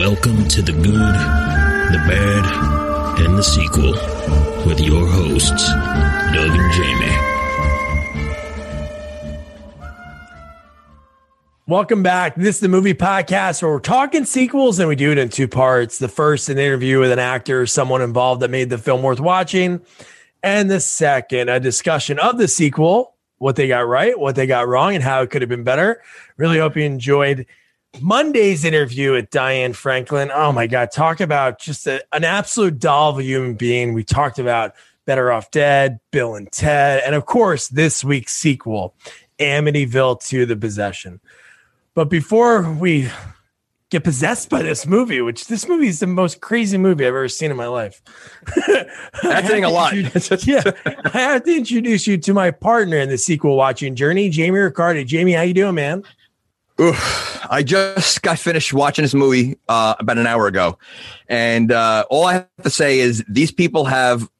Welcome to the good, the bad, and the sequel with your hosts, Doug and Jamie. Welcome back. This is the movie podcast where we're talking sequels and we do it in two parts. The first, an interview with an actor or someone involved that made the film worth watching. And the second, a discussion of the sequel, what they got right, what they got wrong, and how it could have been better. Really hope you enjoyed Monday's interview with Diane Franklin. Oh my God, talk about just a, an absolute doll of a human being. We talked about Better Off Dead, Bill and Ted, and of course, this week's sequel, Amityville to the Possession. But before we get possessed by this movie, which this movie is the most crazy movie I've ever seen in my life. That's saying a lot. yeah, I have to introduce you to my partner in the sequel watching journey, Jamie Riccardi. Jamie, how you doing, man? Oof, I just got finished watching this movie uh, about an hour ago, and uh, all I have to say is these people have.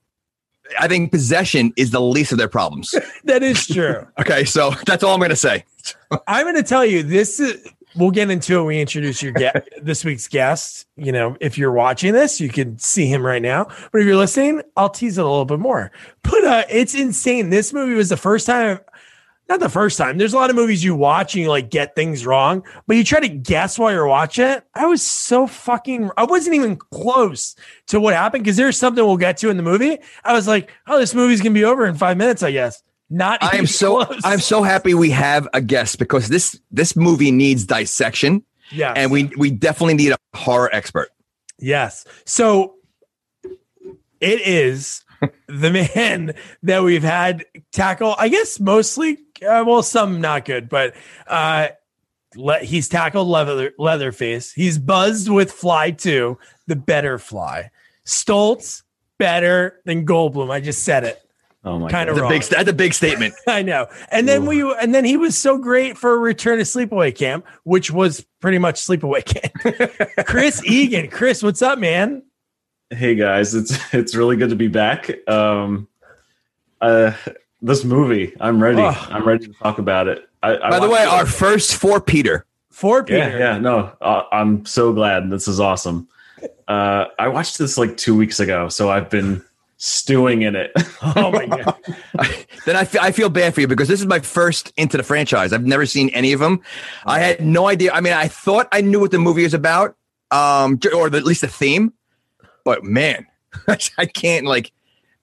I think possession is the least of their problems. that is true. okay, so that's all I'm going to say. I'm going to tell you this is. We'll get into it. When we introduce your guest, this week's guest. You know, if you're watching this, you can see him right now. But if you're listening, I'll tease it a little bit more. But uh, it's insane. This movie was the first time not the first time. There's a lot of movies you watch and you like get things wrong, but you try to guess while you're watching it. I was so fucking, I wasn't even close to what happened because there's something we'll get to in the movie. I was like, oh, this movie's gonna be over in five minutes, I guess. Not. I am so close. I'm so happy we have a guest because this this movie needs dissection. Yeah, and we we definitely need a horror expert. Yes. So it is the man that we've had tackle, I guess mostly, uh, well, some not good, but uh, le- he's tackled Leather Leatherface. He's buzzed with Fly 2, the better Fly. Stoltz better than Goldblum. I just said it. Oh my kind of That's a big that's a big statement. I know. And then we and then he was so great for Return to Sleepaway Camp, which was pretty much Sleepaway Camp. Chris Egan, Chris, what's up, man? Hey guys, it's it's really good to be back. Um, uh, this movie, I'm ready. Oh. I'm ready to talk about it. I, I By the way, watched it- our first for Peter. For Peter. yeah, yeah, no, uh, I'm so glad. This is awesome. Uh, I watched this like two weeks ago, so I've been stewing in it. Oh my god. then I feel, I feel bad for you because this is my first into the franchise. I've never seen any of them. I had no idea. I mean, I thought I knew what the movie was about, um, or at least the theme, but man, I can't like.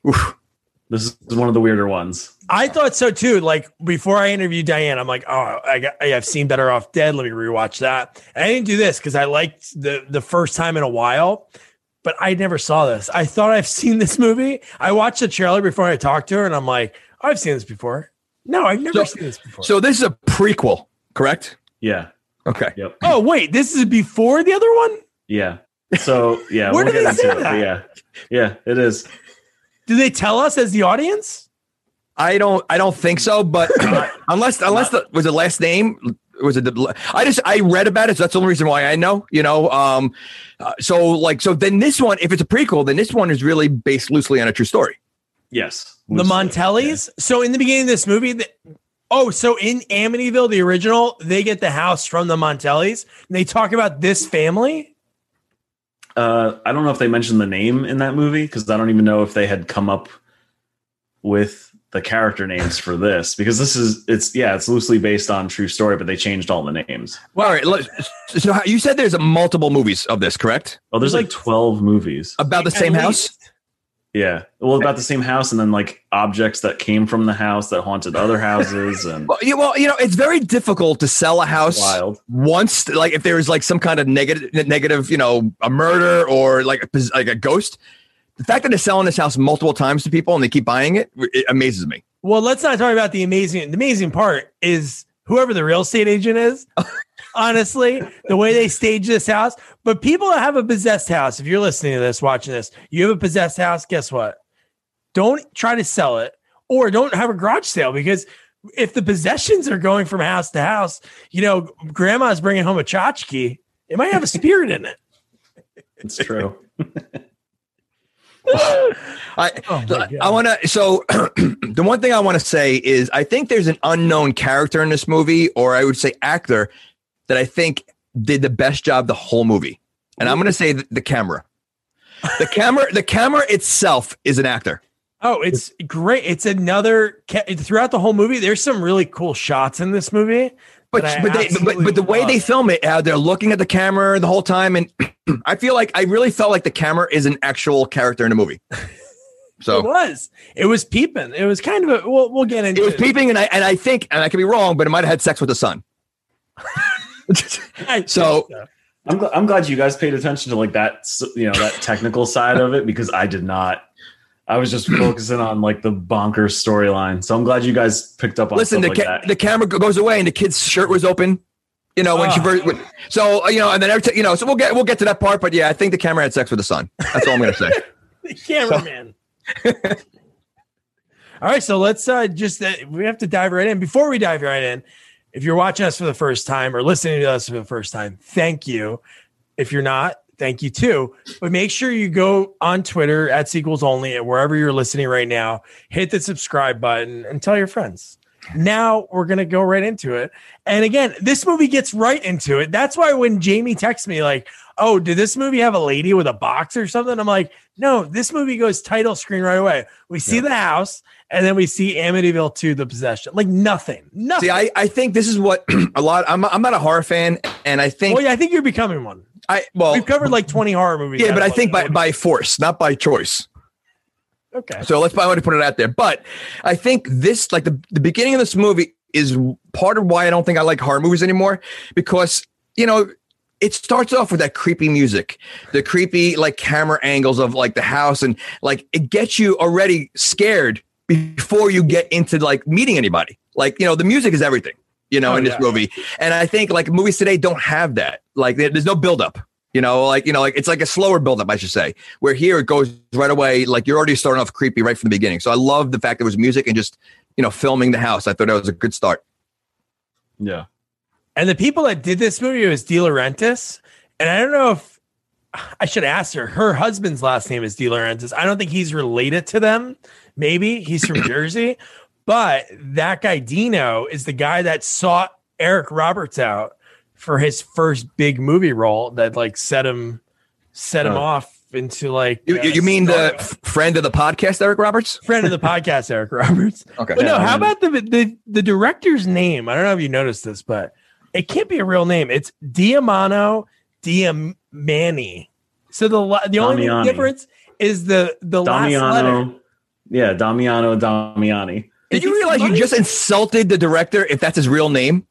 oof. This is one of the weirder ones. I thought so too. Like before I interviewed Diane, I'm like, oh, I got, I have seen Better Off Dead. Let me rewatch that. And I didn't do this because I liked the the first time in a while, but I never saw this. I thought I've seen this movie. I watched the trailer before I talked to her, and I'm like, oh, I've seen this before. No, I've never So- seen this before. So this is a prequel, correct? Yeah. Okay. Yep. oh wait, this is before the other one. Yeah. So yeah, Where we'll do get into say it. but that? Yeah. Yeah, it is. Do they tell us as the audience? I don't. I don't think so. But unless unless the was the last name was it? The, I just I read about it. So that's the only reason why I know. You know. Um. uh, so like so then this one, if it's a prequel, then this one is really based loosely on a true story. Yes. The Montellis. So in the beginning of this movie, the, oh, so in Amityville, the original, they get the house from the Montellis. And they talk about this family. Uh, I don't know if they mentioned the name in that movie because I don't even know if they had come up with the character names for this because this is it's yeah it's loosely based on true story but they changed all the names. Well, all right. So you said there's multiple movies of this, correct? Oh, there's like twelve movies. About the same house. Least. Yeah, well about the same house and then like objects that came from the house that haunted other houses and Well, yeah, well, you know, it's very difficult to sell a house wild. once, like if there is like some kind of negative, negative, you know, a murder or like a, like a ghost. The fact that they're selling this house multiple times to people and they keep buying it, it amazes me. Well, let's not talk about the amazing. The amazing part is whoever the real estate agent is. Honestly, the way they stage this house. But people that have a possessed house, if you're listening to this, watching this, you have a possessed house. Guess what? Don't try to sell it, or don't have a garage sale because if the possessions are going from house to house, you know, grandma's bringing home a tchotchke. It might have a spirit in it. It's true. I Oh I want to. So the one thing I want to say is I think there's an unknown character in this movie, or I would say actor, that I think did the best job the whole movie. and I'm going to say the, the camera. The camera, the camera itself is an actor. Oh, it's great. It's another throughout the whole movie. There's some really cool shots in this movie. But but, they, but but the way they film it, how they're looking at the camera the whole time, and I feel like I really felt like the camera is an actual character in the movie. So it was. It was peeping. It was kind of a. We'll, we'll get into it It was peeping, and I and I think, and I could be wrong, but it might have had sex with the son. I think So- I'm, gl- I'm glad you guys paid attention to like that, you know, that technical side of it because I did not. I was just focusing on like the bonkers storyline. So I'm glad you guys picked up on Listen, the stuff like ca- that. the camera goes away, and the kid's shirt was open. You know when she Oh. first, when- so you know, and then every t- you know, so we'll get we'll get to that part. But yeah, I think the camera had sex with the son. That's all I'm going to say. the cameraman. All right, so let's uh just uh, we have to dive right in. Before we dive right in, if you're watching us for the first time or listening to us for the first time, thank you. If you're not, thank you too. But make sure you go on Twitter at sequels only and wherever you're listening right now, hit the subscribe button and tell your friends. Now we're gonna go right into it. And again, this movie gets right into it. That's why when Jamie texts me like, "Oh, did this movie have a lady with a box or something?" I'm like, "No, this movie goes title screen right away. We see the house, and then we see Amityville 2, the possession. Like nothing, nothing. See, I, I think this is what a lot. I'm I'm not a horror fan, and I think well, yeah, I think you're becoming one. I well We've covered like 20 horror movies. yeah, but I think by by force, not by choice. okay. So let's I want to put it out there. But I think this, like the, the beginning of this movie, is part of why I don't think I like horror movies anymore because you know it starts off with that creepy music, the creepy like camera angles of like the house, and like it gets you already scared before you get into like meeting anybody. Like you know, the music is everything. You know, Oh, in this yeah. movie, and I think like movies today don't have that. Like there's no buildup. You know, like you know, like it's like a slower buildup, I should say. Where here it goes right away, like you're already starting off creepy right from the beginning. So I love the fact there was music and just you know filming the house. I thought that was a good start. yeah. And the people that did this movie was De Laurentiis. And I don't know if I should ask her. Her husband's last name is De Laurentiis. I don't think he's related to them. Maybe he's from Jersey. But that guy, Dino, is the guy that sought Eric Roberts out for his first big movie role that like set him set him Oh. off into like You, uh, you- mean the f- friend of the podcast, Eric Roberts? friend of the podcast, Eric Roberts. Okay. But no, how about the, the the director's name? I don't know if you noticed this, but it can't be a real name. It's Diamano Diamani. So the the only Damiani. difference is the the last letter. Yeah, Damiano Damiani. Did you he realize you just insulted the director if that's his real name?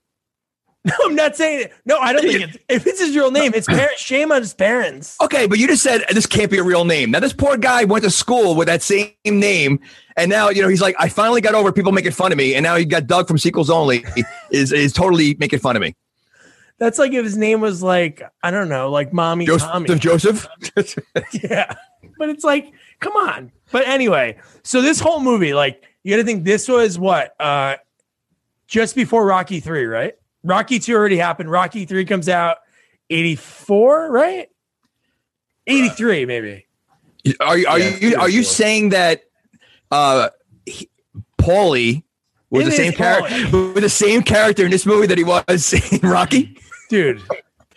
No, I'm not saying it. No, I don't think it's if it's his real name. It's parents. Shame on his parents. Okay, but you just said this can't be a real name. Now this poor guy went to school with that same name, and now you know he's like, I finally got over people making fun of me, and now he got Doug from Sequels Only is is totally making fun of me. That's like if his name was like I don't know, like Mommy Tommy. Joseph, Joseph. yeah. But it's like, come on. But anyway, so this whole movie, like, you got to think this was what? Uh just before Rocky 3, right? Rocky 2 already happened. Rocky 3 comes out 84, right? 83 maybe. are you are Yeah, you are you saying that uh he, Paulie was It the same character was the same character in this movie that he was in Rocky? Dude.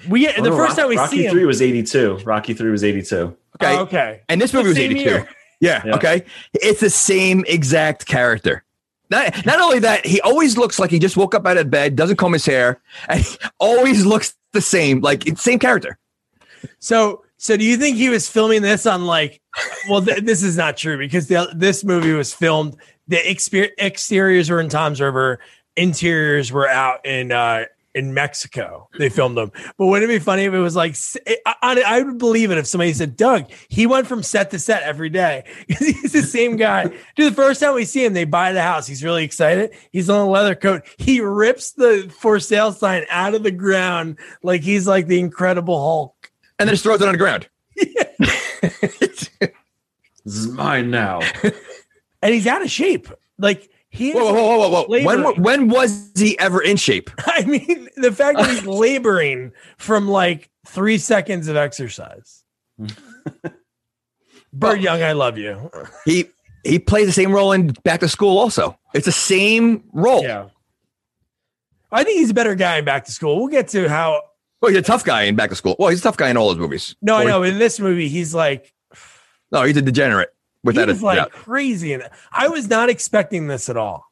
We the first Rock- time we Rocky see him. three was eighty two. Rocky three was eighty two. Okay, Oh, okay. and this movie was eighty two. Yeah, Yeah. Okay. It's the same exact character. Not, not only that, he always looks like he just woke up out of bed, doesn't comb his hair, and always looks the same, like it's same character. So, so do you think he was filming this on like? Well, th- this is not true because the, this movie was filmed. The exper- exteriors were in Toms River, interiors were out in uh, in Mexico. They filmed them. But wouldn't it be funny if it was like? I would believe it if somebody said, "Doug, he went from set to set every day." He's the same guy. Dude, the first time we see him, they buy the house. He's really excited. He's on a leather coat. He rips the for sale sign out of the ground like he's like the Incredible Hulk. And then just throws it on the ground. This is mine now. and he's out of shape. Like he, Whoa, whoa, whoa, whoa, whoa! When, when was he ever in shape? I mean, the fact that he's laboring from like three seconds of exercise. Burt Young, I love you. He he plays the same role in Back to School. Also, it's the same role. Yeah, I think he's a better guy in Back to School. We'll get to how Well, he's a tough guy in Back to School. Well, he's a tough guy in all his movies. No, I know. In this movie, he's like No, he's a degenerate. With he that, was like crazy, and I was not expecting this at all.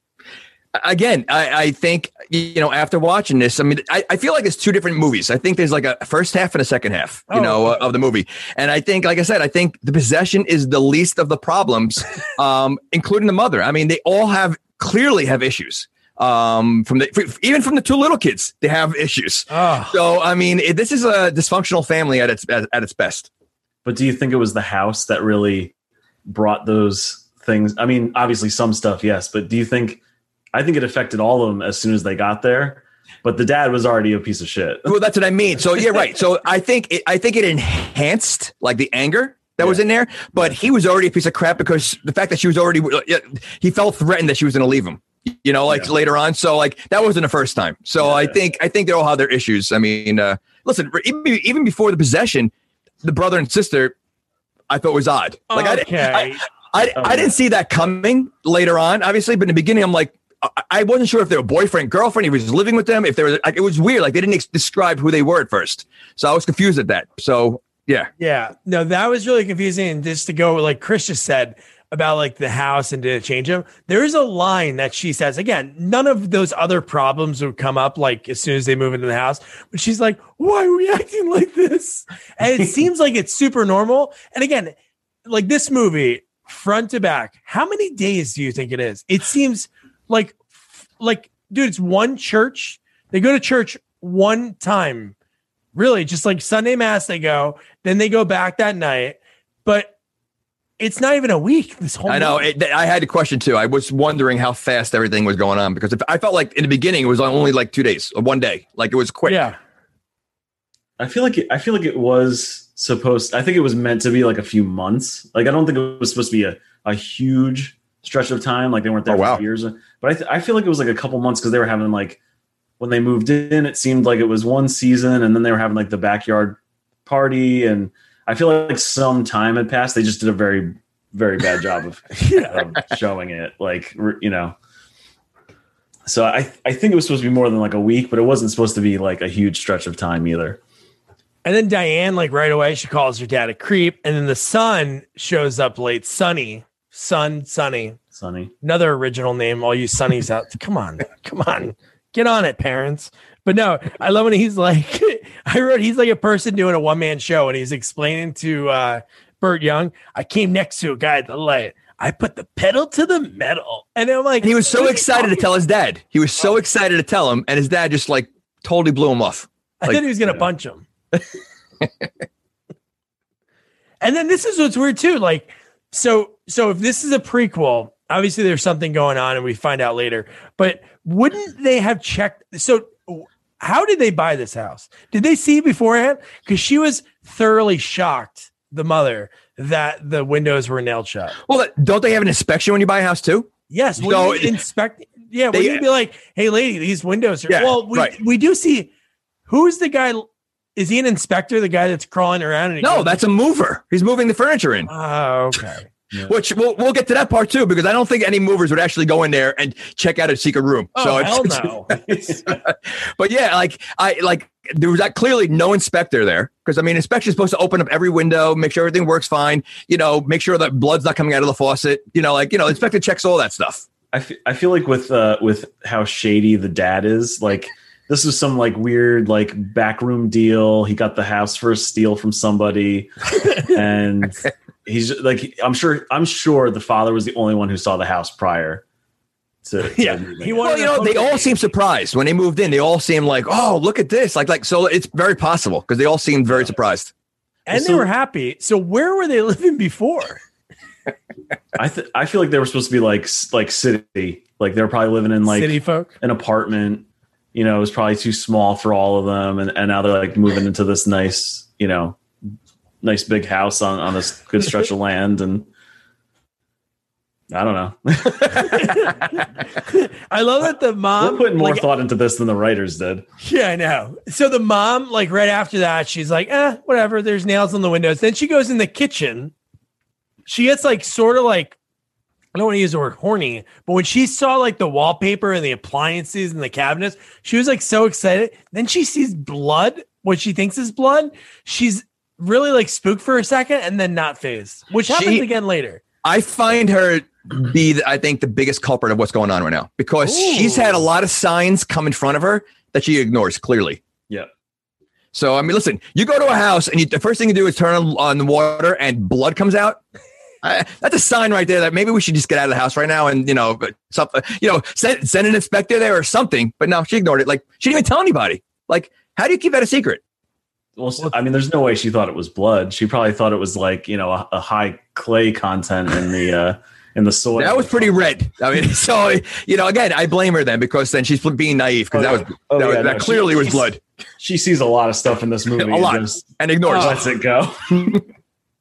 again, I, I think you know after watching this, I mean, I, I feel like it's two different movies. I think there's like a first half and a second half, you Oh, know, okay. of the movie. And I think, like I said, I think the possession is the least of the problems, um, including the mother. I mean, they all have clearly have issues. Um, from the even from the two little kids, they have issues. Oh, So I mean, it, this is a dysfunctional family at its at, at its best. But do you think it was the house that really brought those things? I mean, obviously some stuff, yes, but do you think? I think it affected all of them as soon as they got there. But the dad was already a piece of shit. Well, that's what I mean. So yeah, right. So I think it, I think it enhanced like the anger that was in there, but he was already a piece of crap because the fact that she was already he felt threatened that she was going to leave him. You know, like Yeah. later on. So like that wasn't the first time. So I think I think they all have their issues. I mean, uh, listen, even, even before the possession, the brother and sister, I thought was odd. Like I, okay. I, I, Oh, I didn't see that coming later on, obviously, but in the beginning, I'm like, I- I wasn't sure if they were boyfriend, girlfriend, if he was living with them, if they were like, it was weird. Like they didn't ex- describe who they were at first. So I was confused at that. So yeah. Yeah, no, that was really confusing. And just to go, like Chris just said about like the house and did it change him? There is a line that she says again. None of those other problems would come up like as soon as they move into the house. But she's like, "Why are we acting like this?" And it seems like it's super normal. And again, like this movie, front to back, how many days do you think it is? It seems like, like, dude, it's one church. They go to church one time really just like Sunday mass they go, then they go back that night, but it's not even a week. This whole I know. It, I had a question too. I was wondering how fast everything was going on because if, I felt like in the beginning it was only like two days or one day. Like it was quick. yeah, I feel like it, I feel like it was supposed. I think it was meant to be like a few months. Like I don't think it was supposed to be a, a huge stretch of time. Like they weren't there Oh, wow. for years. But I th- I feel like it was like a couple months because they were having like when they moved in. It seemed like it was one season, and then they were having like the backyard party, and I feel like some time had passed. They just did a very very bad job of yeah. of showing it like you know so i i think it was supposed to be more than like a week but it wasn't supposed to be like a huge stretch of time either And then Diane, like right away, she calls her dad a creep, and then the son shows up late. Sonny, son, Sonny, Sonny. another original name. All you Sonnies out, come on, come on, get on it, parents. But no, I love when he's like, I wrote, he's like a person doing a one man show, and he's explaining to uh, Burt Young, I came next to a guy at the light. I put the pedal to the metal, and I'm like, And he was so what are you excited to tell his dad. He was so excited to tell him, and his dad just like totally blew him off. I thought he was gonna yeah. punch him. and then this is what's weird too. Like, so so if this is a prequel, obviously there's something going on, and we find out later. But wouldn't they have checked? So how did they buy this house? Did they see beforehand? Because she was thoroughly shocked, the mother, that the windows were nailed shut. Well, don't they have an inspection when you buy a house too? Yes, So wouldn't you inspect. Yeah, would you be like, "Hey, lady, these windows are." Yeah, well, we right. we do see who's the guy. Is he an inspector? The guy that's crawling around? No, goes- that's a mover. He's moving the furniture in. Oh, okay. Which we'll, we'll get to that part too, because I don't think any movers would actually go in there and check out a secret room. Oh, hell it's- no. but yeah, like I like there was that clearly no inspector there because I mean, inspection is supposed to open up every window, make sure everything works fine. You know, make sure that blood's not coming out of the faucet. You know, like you know, inspector checks all that stuff. I I feel like with uh with how shady the dad is like this was some like weird like backroom deal he got the house for a steal from somebody and he's like i'm sure i'm sure the father was the only one who saw the house prior to, to Yeah, moving he Well, you know, they all seem surprised when they moved in. They all seem like, oh, look at this, like like so. It's very possible because they all seemed very surprised. And they were happy. So where were they living before? I th- I feel like they were supposed to be like like city, like they were probably living in like City folk. an apartment. You know, it was probably too small for all of them, and, and now they're like moving into this nice, you know, nice big house on on this good stretch of land, and I don't know. I love that the mom We're putting more like, thought into this than the writers did. Yeah, I know. So the mom, like right after that, she's like, eh, whatever. There's nails on the windows. Then she goes in the kitchen. She gets like sort of like, I don't want to use the word horny, but when she saw like the wallpaper and the appliances and the cabinets, she was like so excited. Then she sees blood what she thinks is blood, she's really like spooked for a second and then not phased, which happens She- again later. I find her be, the, I think, the biggest culprit of what's going on right now because she's had a lot of signs come in front of her that she ignores clearly. Yeah. So I mean, listen, you go to a house and you, the first thing you do is turn on, on the water and blood comes out. I, that's a sign right there that maybe we should just get out of the house right now and you know, something, you know, send send an inspector there or something. But no, she ignored it. Like she didn't even tell anybody. Like, how do you keep that a secret? Well, I mean, there's no way she thought it was blood. She probably thought it was like you know a, a high clay content in the uh, in the soil. That was pretty red. I mean, so you know, again, I blame her then because then she's being naive because Oh, that yeah. was Oh, that, was- that no, she- clearly was blood She sees a lot of stuff in this movie. A lot. and just and ignores. it. lets it go.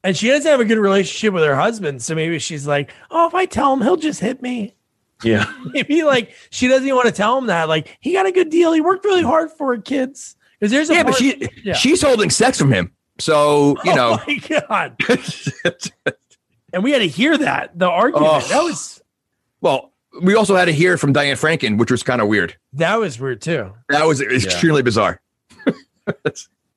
And she doesn't have a good relationship with her husband. So maybe she's like, oh, if I tell him, he'll just hit me. yeah. Maybe like she doesn't even want to tell him that. Like he got a good deal. He worked really hard for her kids. Because there's a Yeah, but she Yeah. she's holding sex from him. So you oh know, Oh my god! And we had to hear that the argument. Oh. That was well, we also had to hear from Diane Franklin, which was kind of weird. that was weird too. That was extremely bizarre.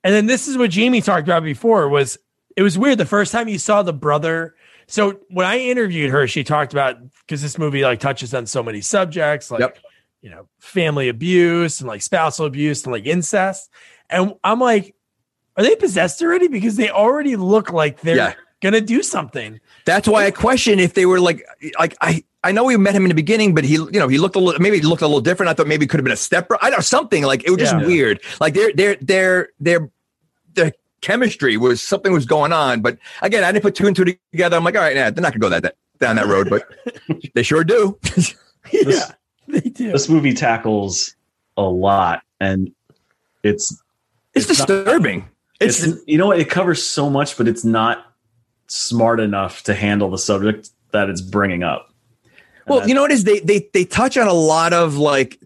And then this is what Jamie talked about before was it was weird the first time you saw the brother. So when I interviewed her, she talked about because this movie like touches on so many subjects like Yep. You know family abuse and like spousal abuse and like incest. And I'm like, are they possessed already? Because they already look like they're Yeah. gonna do something. That's why I question if they were like like I I know we met him in the beginning, but he you know he looked a little maybe he looked a little different. I thought maybe it could have been a step. bro- I don't know something like it was just Yeah. weird. Like their their their their the chemistry was something was going on. But again, I didn't put two and two together. I'm like, all right, yeah, they're not gonna go that, that down that road, but they sure do. yeah, they do. This movie tackles a lot, and it's It's, It's not- disturbing. it's, It's, you know it covers so much, but it's not smart enough to handle the subject that it's bringing up. And well, you know what is they they they touch on a lot of like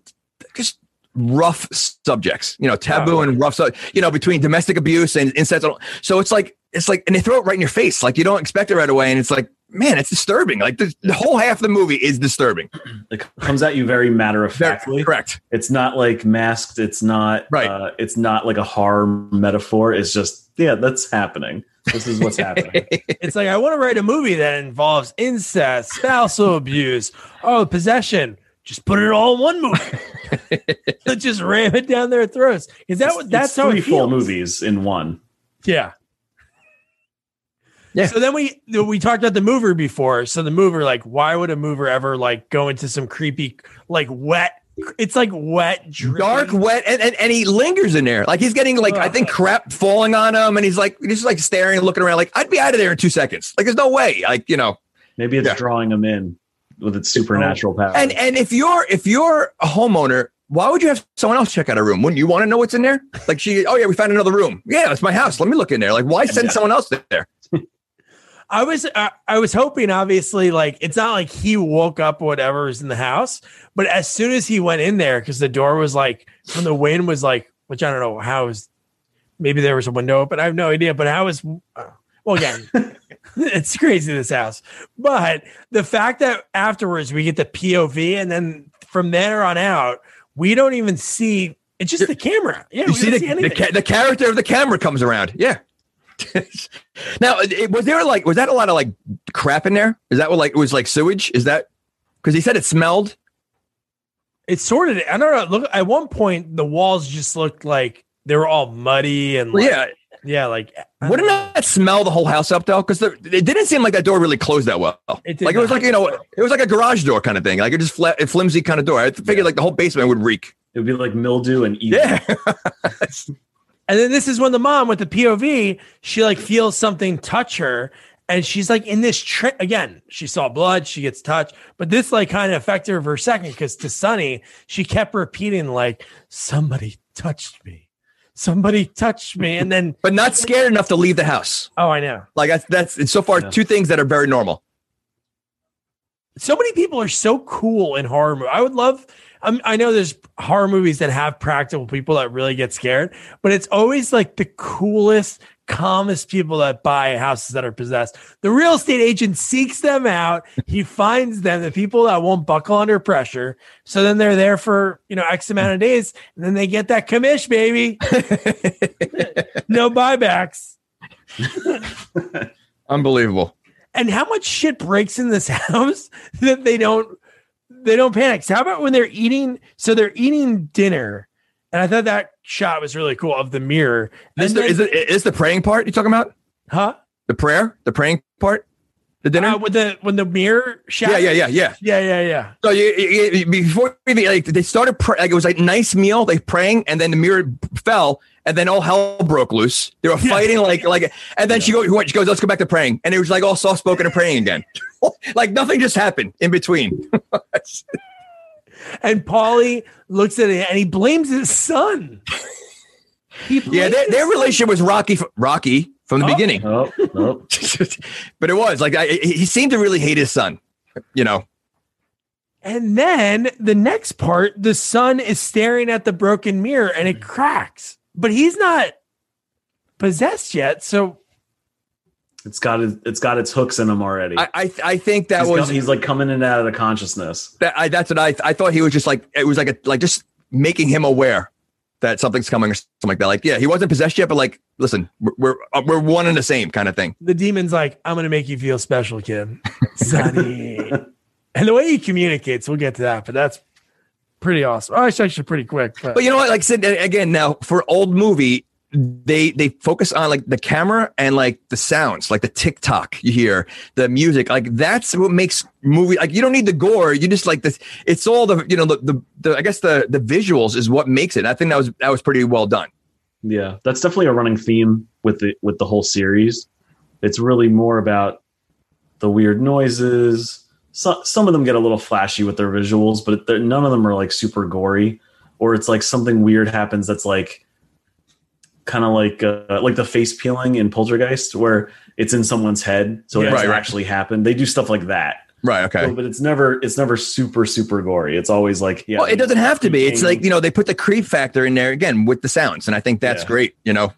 just rough subjects, you know, taboo oh, and rough, sub- you know, between domestic abuse and incest. So it's like it's like, and they throw it right in your face, like you don't expect it right away, and it's like, man, it's disturbing. Like the, the whole half of the movie is disturbing. it comes at you very matter of factly. Correct. It's not like masked. It's not Right. Uh, it's not like a horror metaphor. It's just yeah, that's happening. This is what's happening. It's like I want to write a movie that involves incest, spousal abuse, oh possession. Just put it all in one movie. Let's just ram it down their throats. Is that what? That's it's how three it full movies in one. Yeah. Yeah. So then we we talked about the mover before. So the mover, like, why would a mover ever like go into some creepy, like wet? It's like wet, dripping- Dark, wet, and, and and he lingers in there. Like he's getting like I think crap falling on him, and he's like he's just like staring and looking around. Like I'd be out of there in two seconds. Like there's no way. Like you know. Maybe it's Yeah. drawing them in with its supernatural oh. power. And and if you're if you're a homeowner, why would you have someone else check out a room? Wouldn't you want to know what's in there? Like she, oh yeah, we found another room. Yeah, it's my house. Let me look in there. Like why send Yeah. someone else there? I was uh, I was hoping, obviously, like it's not like he woke up whatever is in the house, but as soon as he went in there, because the door was like when the wind was like, which I don't know how is maybe there was a window open. I have no idea, but how is uh, well again, it's crazy this house. But the fact that afterwards we get the POV and then from there on out we don't even see. It's just the camera. Yeah, You we see don't the, the, anything. ca- the character of the camera comes around. Yeah. now, it, was there like was that a lot of like crap in there? Is that what like it was like sewage? Is that because he said it smelled? It sort of. I don't know. Look, at one point the walls just looked like they were all muddy and like, yeah. yeah, like Wouldn't know. that smell the whole house up though? Because it didn't seem like that door really closed that well. It like it was like you know it was like a garage door kind of thing. Like it just flat, a flimsy kind of door. I figured like the whole basement would reek. it would be like mildew and evil. Yeah. And then this is when the mom with the POV, she like feels something touch her, and she's like in this trick again. She saw blood, she gets touched, but this like kind of affected her for a second because to Sonny, she kept repeating like somebody touched me, somebody touched me, and then but not scared enough to leave the house. oh, I know. Like that's that's it's so far two things that are very normal. so many people are so cool in horror movies. I would love. Um, I know there's horror movies that have practical people that really get scared, but it's always like the coolest calmest people that buy houses that are possessed. The real estate agent seeks them out. He finds them, the people that won't buckle under pressure. So then they're there for, you know, X amount of days. And then they get that commish, baby. no buybacks. Unbelievable. And how much shit breaks in this house that they don't they don't panic. So how about when they're eating? So they're eating dinner, and I thought that shot was really cool of the mirror. Is, And the, then- is, it, is the praying part you talking about? huh? The prayer? The praying part? The dinner? Uh, with the when the mirror shot. yeah, yeah, yeah, yeah. yeah, yeah, yeah. So you, you, before like they started pray, like it was like nice meal, they praying, and then the mirror fell, and then all hell broke loose. They were Yeah. fighting like like, and then she goes, she goes, let's go back to praying, and it was like all soft spoken and praying again, like nothing just happened in between. And Paulie looks at it and he blames his son. He yeah, their, their relationship was rocky, f- rocky from the Oh. beginning, Oh, nope. Oh. but it was like I, he seemed to really hate his son, you know. And then the next part, the son is staring at the broken mirror and it cracks, but he's not possessed yet. So It's got it, it's got its hooks in him already. I I, I think that he's, was com- he's like coming in and out of the consciousness. That, I, that's what I I thought he was just like it was like a like just making him aware that something's coming or something like that. Like yeah, he wasn't possessed yet, but like listen, we're we're, uh, we're one and the same kind of thing. the demon's like, I'm going to make you feel special, kid. Sonny. and the way he communicates, we'll get to that, but that's pretty awesome. Oh, it's actually pretty quick. But, But you know what? Like I said again, now for old movie, they they focus on like the camera and like the sounds, like the TikTok you hear, the music. Like that's what makes movie. Like you don't need the gore. You just like this. It's all the you know the the, the I guess the the visuals is what makes it. I think that was that was pretty well done. Yeah, that's definitely a running theme with the with the whole series. It's really more about the weird noises. So, some of them get a little flashy with their visuals, but none of them are like super gory. Or it's like something weird happens that's like kind of like uh, like the face peeling in Poltergeist, where it's in someone's head, so Yeah. it Right, right. actually happened. They do stuff like that, Right. Okay. but it's never it's never super super gory. It's always like yeah, well, it doesn't have to be. It's like you know they put the creep factor in there again with the sounds, and I think that's Yeah. great. You know,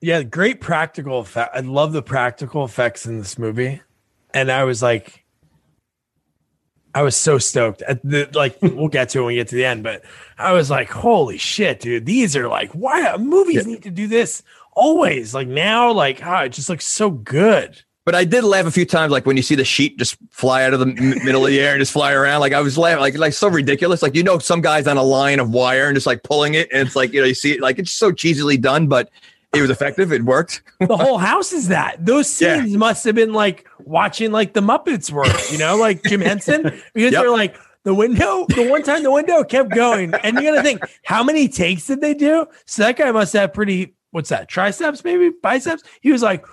yeah, great practical effect. I love the practical effects in this movie. And I was like, I was so stoked. At the, like, we'll get to it when we get to the end, but I was like, holy shit, dude. These are like, why movies need to do this always? Like now, like, ah, it just looks so good. but I did laugh a few times, like when you see the sheet just fly out of the middle of the air and just fly around. Like I was laughing, like like so ridiculous. Like you know, some guys on a line of wire and just like pulling it, and it's like you know you see it, like it's so cheesily done, but it was effective. It worked. The whole house is that. Those Yeah. scenes must have been like watching like the Muppets work, you know, like Jim Henson, because Yep. they're like, the window, the one time the window kept going. And you got to think, how many takes did they do? So that guy must have pretty, what's that, triceps, maybe biceps? He was like,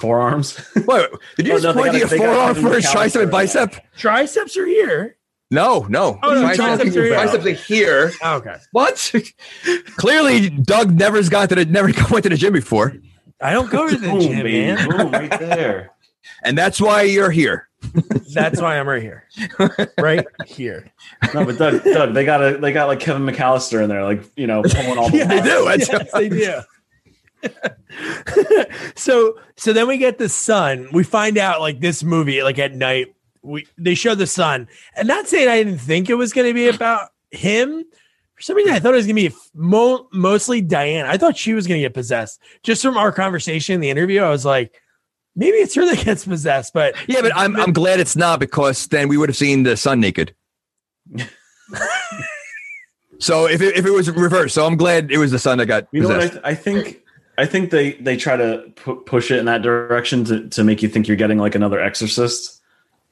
forearms. Wait, did you Oh, just no, point to gotta- your they gotta forearm have for his tricep and caliper. bicep? triceps are here. No, no. Oh, no, Triceps- triceps are here. are here. Oh, okay. What? Clearly, Doug never's got to the never went to the gym before, I don't go to the Boom, gym, baby. man. Boom, right there. And that's why you're here. That's why I'm right here. Right here. No, but Doug, Doug, they got a they got like Kevin McAllister in there, like you know, pulling all the. Yeah, They do. Yes, they do. so so then we get the son. We find out like this movie, like at night, we they show the son. And not saying I didn't think it was going to be about him. For some reason, I thought it was going to be mo- mostly Diane. I thought she was going to get possessed. Just from our conversation in the interview, I was like, maybe it's her that gets possessed. But Yeah, but I'm I'm glad it's not because then we would have seen the son naked. so if it, if it was reversed, so I'm glad it was the son that got You know what? I, possessed. th- I think I think they they try to pu- push it in that direction to to make you think you're getting like another Exorcist.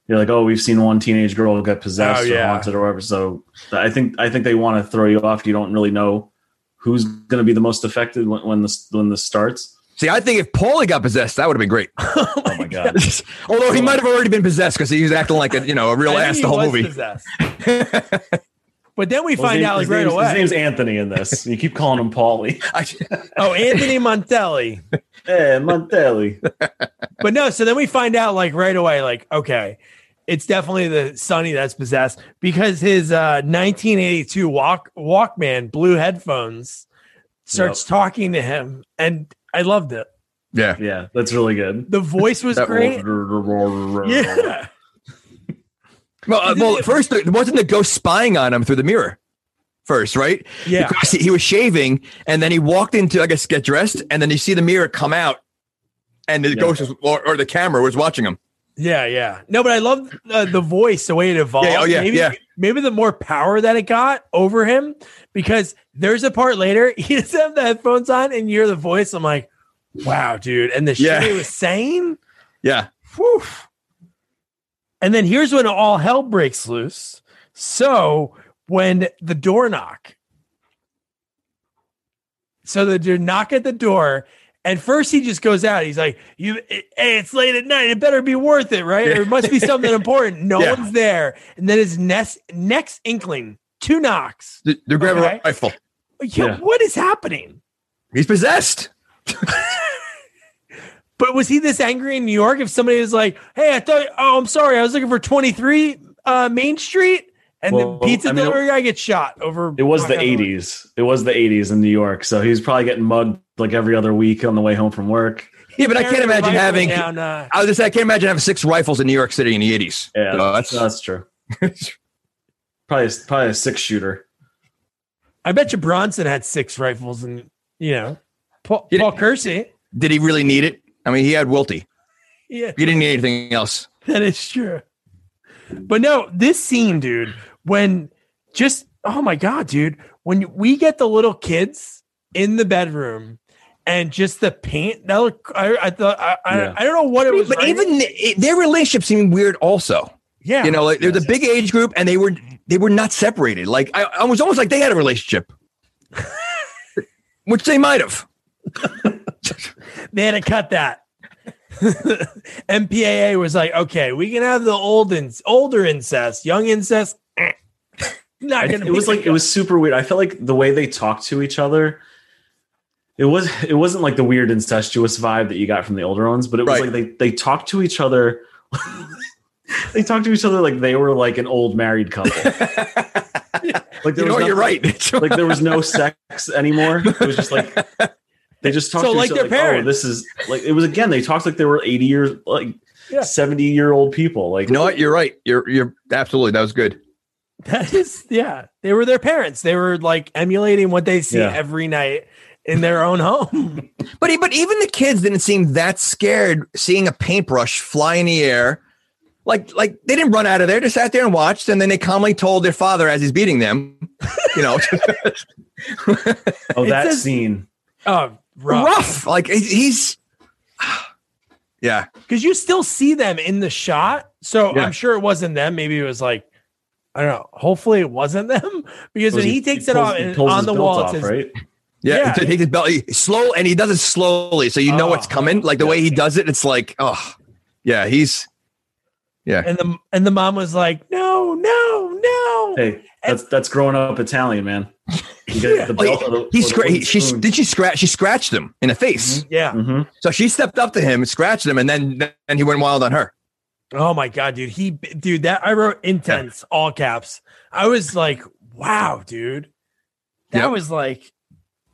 You're like, oh, we've seen one teenage girl get possessed Oh, or haunted or whatever. So I think I think they want to throw you off. You don't really know who's going to be the most affected when, when this when this starts. See, I think if Paulie got possessed, that would have been great. Oh my god! Although he might have already been possessed because he was acting like a you know a real ass the whole was movie. but then we Well, find his, out like right away. his name's Anthony in this. You keep calling him Paulie. Oh, Anthony Montelli. Hey, Montelli. But no, so then we find out like right away, like, okay, it's definitely the Sonny that's possessed because his uh 1982 walk Walkman blue headphones starts talking to him, and I loved it. Yeah. Yeah, that's really good. The voice was great. yeah. Yeah. Well, uh, well, first there wasn't the ghost spying on him through the mirror. First, right? Yeah. Because he, he was shaving, and then he walked into, I guess, get dressed, and then you see the mirror come out, and the Yeah. ghost was, or, or the camera was watching him. Yeah, yeah. No, but I love uh, the voice, the way it evolved. Yeah, oh, yeah, maybe, yeah. Maybe the more power that it got over him, because there's a part later he doesn't have the headphones on, and you hear the voice. I'm like, wow, dude. And the Yeah. shit he was saying, Yeah. whew. And then here's when all hell breaks loose. So when the door knock, so the dude knock at the door, and first he just goes out. He's like, "You, hey, it's late at night. It better be worth it, right? Or it must be something important." No Yeah. one's there, and then his next next inkling, two knocks. They, they grab Okay. a rifle. Yo, Yeah. what is happening? He's possessed. But was he this angry in New York? If somebody was like, "Hey, I thought, oh, I'm sorry, I was looking for 23 uh, Main Street," and Well, the pizza I mean, delivery guy gets shot over. It was the knocking on door. 80s. It was the 80s in New York. So he's probably getting mugged like every other week on the way home from work. Yeah, but I can't imagine having. down, uh, I was just say I can't imagine having six rifles in New York City in the eighties. Yeah, So that's, that's true. Probably, a- probably a six shooter. I bet you Bronson had six rifles, and you know, Paul, You Paul Kersey. did he really need it? I mean, he had Wildey. Yeah, He didn't need anything else. that is true. But no, this scene, dude, when just oh my god, dude, when we get the little kids in the bedroom and just the paint that look, I, I thought I, Yeah. I, I don't know what it was, But right? even it, their relationship seemed weird. Also, yeah, you know, like there's a big age group, and they were they were not separated. Like I, I was almost like they had a relationship, which they might have. they had to cut that. MPAA was like, okay, we can have the old and older incest, young incest. Not gonna It was be like it was super weird. I felt like the way they talked to each other. It was it wasn't like the weird incestuous vibe that you got from the older ones, but it was Right. like they they talked to each other. they talked to each other like they were like an old married couple. Like You know, was you're right. Like there was no sex anymore. It was just like they just talked So to like each their other parents. oh, this is like it was again. They talked like they were 80 years like Yeah. 70 year old people. Like you know what? You're right. You're you're absolutely that was good. That is, yeah. They were their parents. They were like emulating what they see Yeah. every night in their own home. But but even the kids didn't seem that scared seeing a paintbrush fly in the air. Like like they didn't run out of there. Just sat there and watched, and then they calmly told their father as he's beating them, you know, oh that says- scene. Oh, rough. rough. Like he's, yeah, Because you still see them in the shot. So Yeah. I'm sure it wasn't them. Maybe it was like, I don't know. Hopefully it wasn't them. Because when he, takes it pulls- off and on the belt wall, it off, says, right? yeah. Yeah. To take his belt he- slow, and he does it slowly, so you know Oh. what's coming. Like the way he does it, it's like, oh, yeah, he's, yeah, and the and the mom was like, no, no, no. Hey, that's that's growing up Italian, man. You get the belt or he or he, wooden she did she scratch she scratched him in the face. Yeah. Mhm. So she stepped up to him, scratched him, and then then he went wild on her. Oh my god, dude. He dude, that I wrote intense, all caps. I was like, wow, dude. That Yep. was like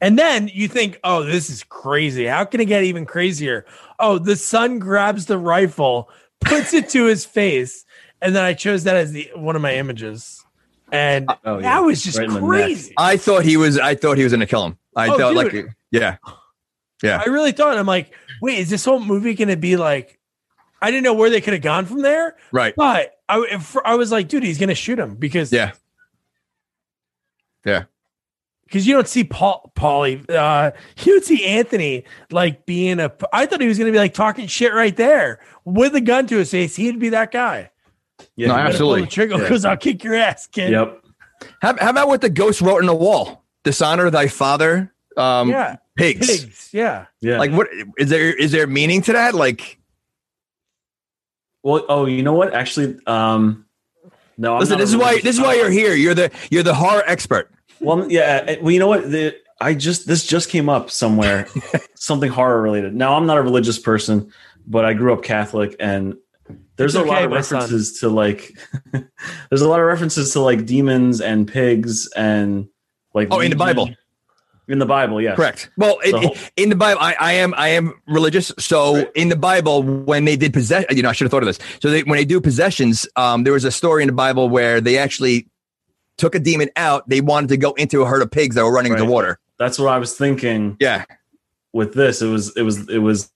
and then you think, oh, this is crazy. How can it get even crazier? Oh, the son grabs the rifle, puts it to his face, and then I chose that as the one of my images. And Oh, yeah. that was just Right in the neck. crazy. I thought he was. I thought he was going to kill him. I Oh, thought like, yeah, yeah. I really thought I'm like, wait, is this whole movie going to be like? I didn't know where they could have gone from there, right, but I, if, I was like, dude, he's going to shoot him because yeah, yeah. because you don't see Paul, Paulie, uh, you don't see Anthony like being a. I thought he was going to be like talking shit right there with a gun to his face. He'd be that guy. Yeah, No, absolutely. Pull the trigger Yeah. because I'll kick your ass, kid. Yep. How, how about what the ghost wrote on the wall? Dishonor thy father. Um, Yeah, pigs. pigs. Yeah, Yeah. Like, what is there? Is there meaning to that? Like, well, oh, you know what? Actually, um, no. I'm listen. This is why. This is why you're here. You're the you're the horror expert. Well, yeah. Well, you know what? The, I just this just came up somewhere, something horror related. Now, I'm not a religious person, but I grew up Catholic, and there's It's a lot of my son. references to like, there's a lot of references to like demons and pigs and like. Oh, in the. Bible. In the Bible, yes. Correct. Well, in, The whole- in the Bible, I, I am I am religious. So Right. in the Bible, when they did possess, you know, I should have thought of this. So they, when they do possessions, um, there was a story in the Bible where they actually took a demon out. They wanted to go into a herd of pigs that were running into Right. water. That's what I was thinking Yeah. with this. It was it was it was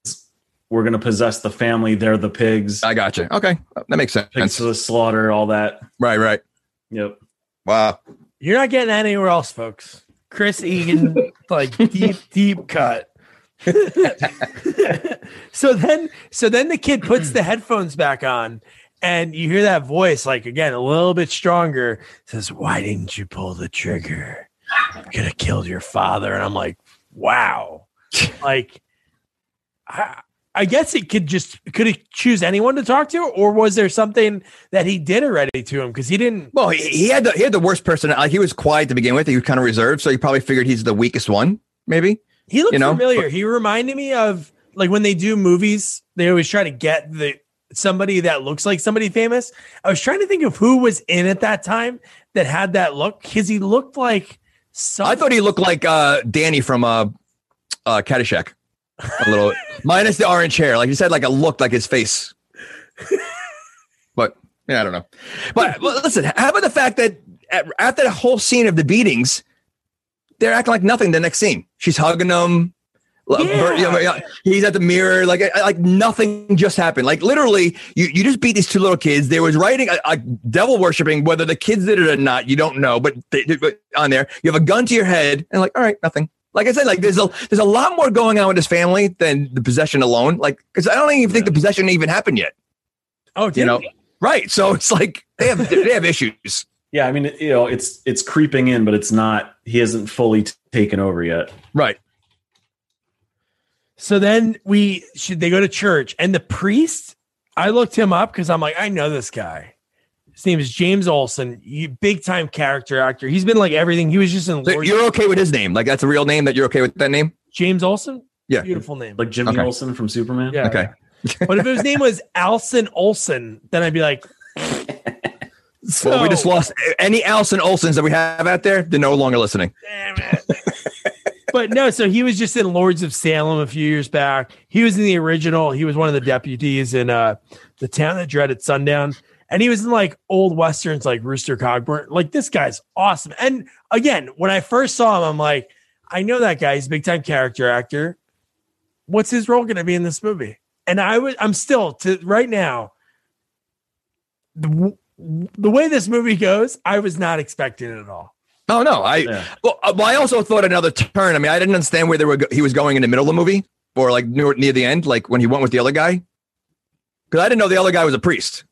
we're gonna possess the family, they're the pigs. I got you. Okay, that makes sense. Pigs to the slaughter, all that. Right. Right. Yep. Wow. You're not getting that anywhere else, folks. Chris Egan, like deep, deep cut. so then, so then the kid puts the headphones back on, and you hear that voice, like again, a little bit stronger. Says, "Why didn't you pull the trigger? You Could have killed your father." And I'm like, "Wow!" like, I, I guess it could just could he choose anyone to talk to, or was there something that he did already to him because he didn't? Well, he, he had the he had the worst person. Like he was quiet to begin with. He was kind of reserved, so he probably figured he's the weakest one. Maybe. He looked you know, familiar. he reminded me of like when they do movies, they always try to get the somebody that looks like somebody famous. I was trying to think of who was in at that time that had that look because he looked like some, I thought he looked like uh, Danny from uh, uh, Caddyshack. A little minus the orange hair. Like you said, like a look like his face. but yeah, I don't know. But, listen, how about the fact that at, after the whole scene of the beatings, they're acting like nothing. The next scene, she's hugging him. Yeah. you know, yeah, He's at the mirror, like like nothing just happened. Like literally, you, you just beat these two little kids. There was writing a, a devil worshiping, whether the kids did it or not, you don't know. But they, they- but on there, you have a gun to your head, and like, all right, nothing. Like I said, like there's a there's a lot more going on with this family than the possession alone. Like because I don't even think the possession even happened yet. oh, did You know, he? right? So it's like they have they have issues. Yeah, I mean, you know, it's it's creeping in, but it's not. He hasn't fully t- taken over yet. Right. So then we should they go to church and the priest. I looked him up because I'm like, I know this guy. His name is James Olson, big time character actor. He's been like everything. He was just in So you're okay with his name? Like that's a real name that you're okay with that name? James Olson. Yeah. beautiful name. Like Jimmy Okay. Olsen from Superman. Yeah. Okay. But if his name was Alson Olson, then I'd be like, so well, we just lost any Allison Olsons that we have out there. They're no longer listening. damn it. but no, so he was just in Lords of Salem a few years back. He was in the original. He was one of the deputies in uh the town that dreaded sundown. And he was in like old westerns like Rooster Cogburn. Like this guy's awesome. And again, when I first saw him, I'm like, I know that guy. He's a big time character actor. What's his role going to be in this movie? And I was, I'm still to right now. The, the way this movie goes, I was not expecting it at all. Oh no, I Yeah. well, uh, well, I also thought another turn. I mean, I didn't understand where they were. Go- he was going in the middle of the movie, or like near, near the end, like when he went with the other guy. Because I didn't know the other guy was a priest.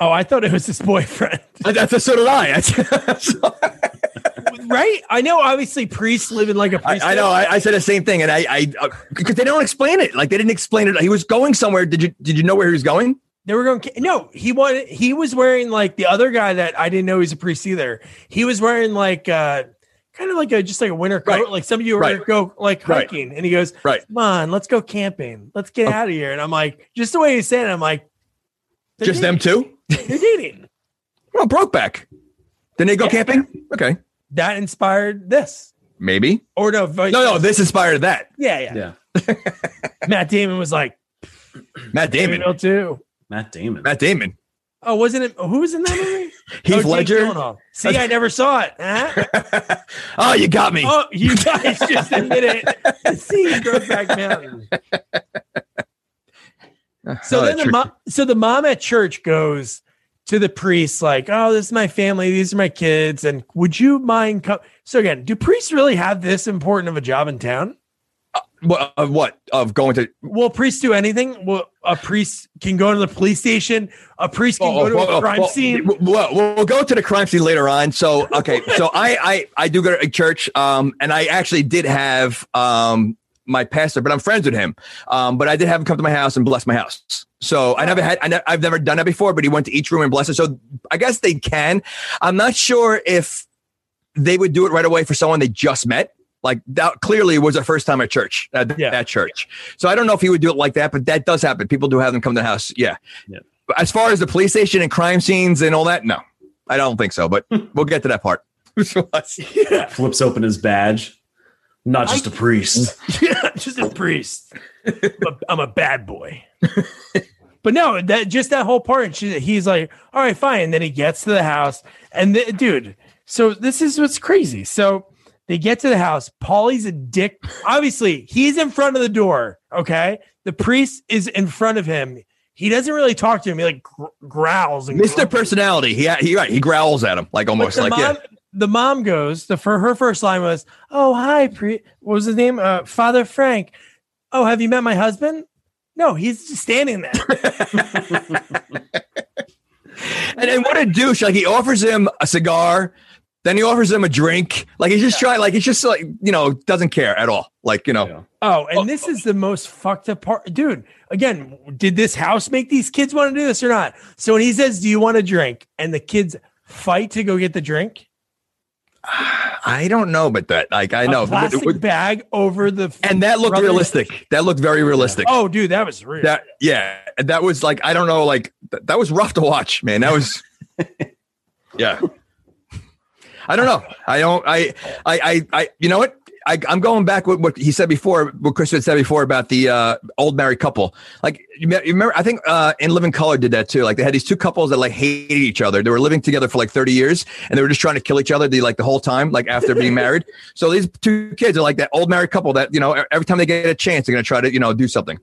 Oh, I thought it was his boyfriend. That's so did I. right? I know obviously priests live in like a priest. I know. I, I said the same thing, and I, I, because they don't explain it. Like they didn't explain it. He was going somewhere. Did you, did you know where he was going? They were going no, he wanted he was wearing like the other guy that I didn't know he was a priest either. He was wearing like uh kind of like a just like a winter coat, Right. like some of you were Right. go like Right. hiking, and he goes, Right. Come on, let's go camping. Let's get Okay. out of here. And I'm like, just the way he's saying it, I'm like, they're Just them dating. two? They're dating. Oh, Brokeback. Then they go Yeah. camping. Okay, That inspired this. maybe. Or no, vice No, no. This inspired that. yeah, yeah, Yeah. Matt Damon was like, Matt Damon. Damon too. Matt Damon. Matt Damon. Oh, wasn't it? Who was in that movie? Heath oh, Jake Ledger. Gyllenhaal. See, I never saw it. Huh? oh, you got me. Oh, you guys just admit it. See, Brokeback Mountain. So Oh, then the mom, so the mom at church goes to the priest like, "Oh, this is my family. These are my kids, and would you mind?" Co-? So again, do priests really have this important of a job in town? what, of what? Of going to Will priests do anything? Well, a priest can go to the police station. A priest can go to a crime well, scene. Well, we'll, we'll go to the crime scene later on. So, okay, so I, I, I do go to church, um, and I actually did have um my pastor, but I'm friends with him. Um, but I did have him come to my house and bless my house. So I never had, I ne- I've never done that before. But he went to each room and blessed it. So I guess they can. I'm not sure if they would do it right away for someone they just met. Like that clearly was their first time at church, at Yeah. that church. So I don't know if he would do it like that, but that does happen. People do have them come to the house. Yeah. Yeah. But as far as the police station and crime scenes and all that, no, I don't think so. But we'll get to that part. yeah. Flips open his badge. Not just a priest. yeah, just a priest. I'm a, I'm a bad boy. but no, that just that whole part. She, he's like, all right, fine. And then he gets to the house, and the, dude. So this is what's crazy. So they get to the house. Paulie's a dick. Obviously, he's in front of the door. Okay, the priest is in front of him. He doesn't really talk to him. He like gr- growls and Mr. grumpy. Personality. He he right. He growls at him like almost the like mom, yeah. The mom goes. The for her first line was, "Oh hi, pre. What was his name? Uh, Father Frank. Oh, have you met my husband? No, he's just standing there. And then what a douche! Like he offers him a cigar, then he offers him a drink. Like he's just trying. Like he's just like you know doesn't care at all. Like you know. Yeah. Oh, and this is the most fucked up part, dude. Again, did this house make these kids want to do this or not? So when he says, "Do you want a drink?" and the kids fight to go get the drink, I don't know, but that like I know, a plastic bag over the and that looked brothers- realistic. That looked very realistic. Oh, dude, that was real. That yeah, that was like I don't know, like th- that was rough to watch, man. That was yeah. I don't know. I don't. I. I. I. I you know what? I, I'm going back with what he said before. What Chris had said before about the uh, old married couple. Like you remember, I think uh, in Living Color did that too. Like they had these two couples that like hated each other. They were living together for like 30 years, and they were just trying to kill each other. The like the whole time, like after being married. So these two kids are like that old married couple that you know every time they get a chance, they're gonna try to you know do something.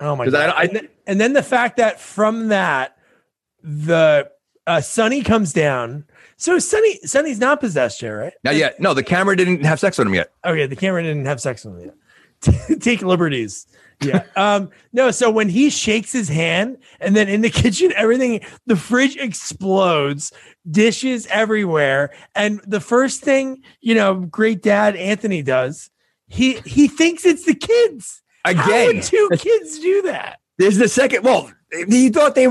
Oh my 'Cause god! I- I- and, then, and then the fact that from that, the uh, Sonny comes down. So Sonny Sonny's not possessed yet, right? Now, yet, no, the camera didn't have sex with him yet. Okay, the camera didn't have sex with him yet. Take liberties. Yeah. um, no, so when he shakes his hand and then in the kitchen, everything, the fridge explodes, dishes everywhere. And the first thing, you know, great dad Anthony does, he he thinks it's the kids. How Again, would two kids do that? There's the second. Well, he thought they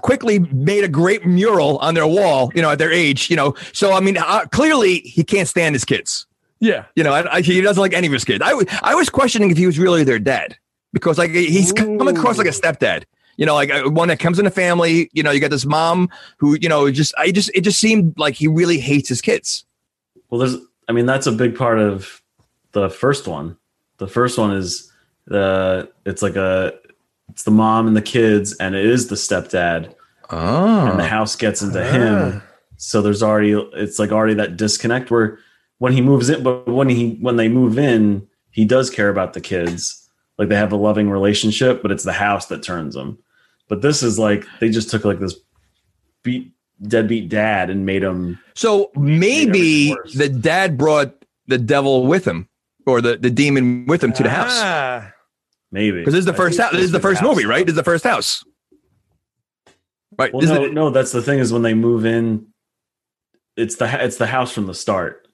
quickly made a great mural on their wall. You know, at their age. You know, so I mean, uh, clearly he can't stand his kids. Yeah. You know, I, I, he doesn't like any of his kids. I was I was questioning if he was really their dad because like he's coming across like a stepdad. You know, like uh, one that comes in a family. You know, you got this mom who you know just I just it just seemed like he really hates his kids. Well, there's, I mean, that's a big part of the first one. The first one is the, it's like a, it's the mom and the kids, and it is the stepdad, Oh, and the house gets into him. So there's already, it's like already that disconnect where when he moves in, but when he, when they move in, he does care about the kids. Like they have a loving relationship, but it's the house that turns them. But this is like, they just took like this beat, deadbeat dad and made him so maybe the dad brought the devil with him or the, the demon with him to the house. Ah. Maybe Because this is the I first house. This is the first house, movie, right? This is the first house. Right. Well, no, the- no, that's the thing is when they move in, it's the it's the house from the start.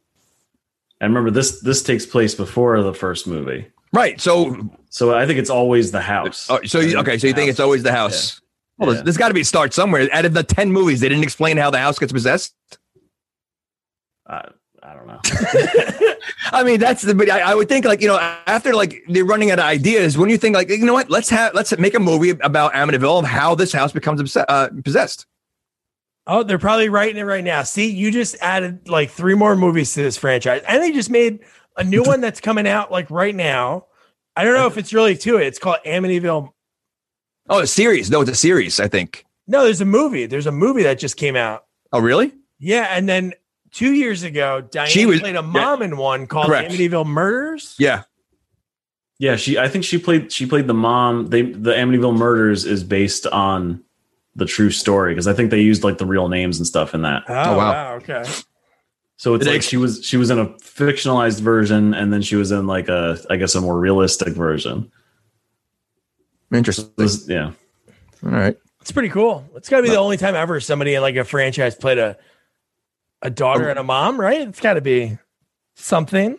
And remember this this takes place before the first movie, right. So, so I think it's always the house. oh, so you, okay. So you think it's always the house? Well, Yeah. there's, there's got to be a start somewhere. Out of the ten movies, they didn't explain how the house gets possessed. I, I don't know. I mean, that's the. But I, I would think like you know after like they're running out of ideas. When you think like you know what, let's have let's make a movie about Amityville of how this house becomes obse- uh, possessed. Oh, they're probably writing it right now. See, you just added like three more movies to this franchise, and they just made a new one that's coming out like right now. I don't know if it's really to it. It's called Amityville. Oh, a series? No, it's a series. I think. No, there's a movie. There's a movie that just came out. Oh, really? Yeah, and then two years ago, Diane She was- played a mom in one called Correct. Amityville Murders. Yeah. yeah, she. I think she played she played the mom. They the Amityville Murders is based on the true story because I think they used like the real names and stuff in that. Oh, oh wow. wow. Okay. So it's Did they like ex- she was she was in a fictionalized version and then she was in like a I guess a more realistic version. Interesting. This- yeah. All right. It's pretty cool. It's got to be the only time ever somebody in like a franchise played a a daughter oh. and a mom, right? It's got to be something.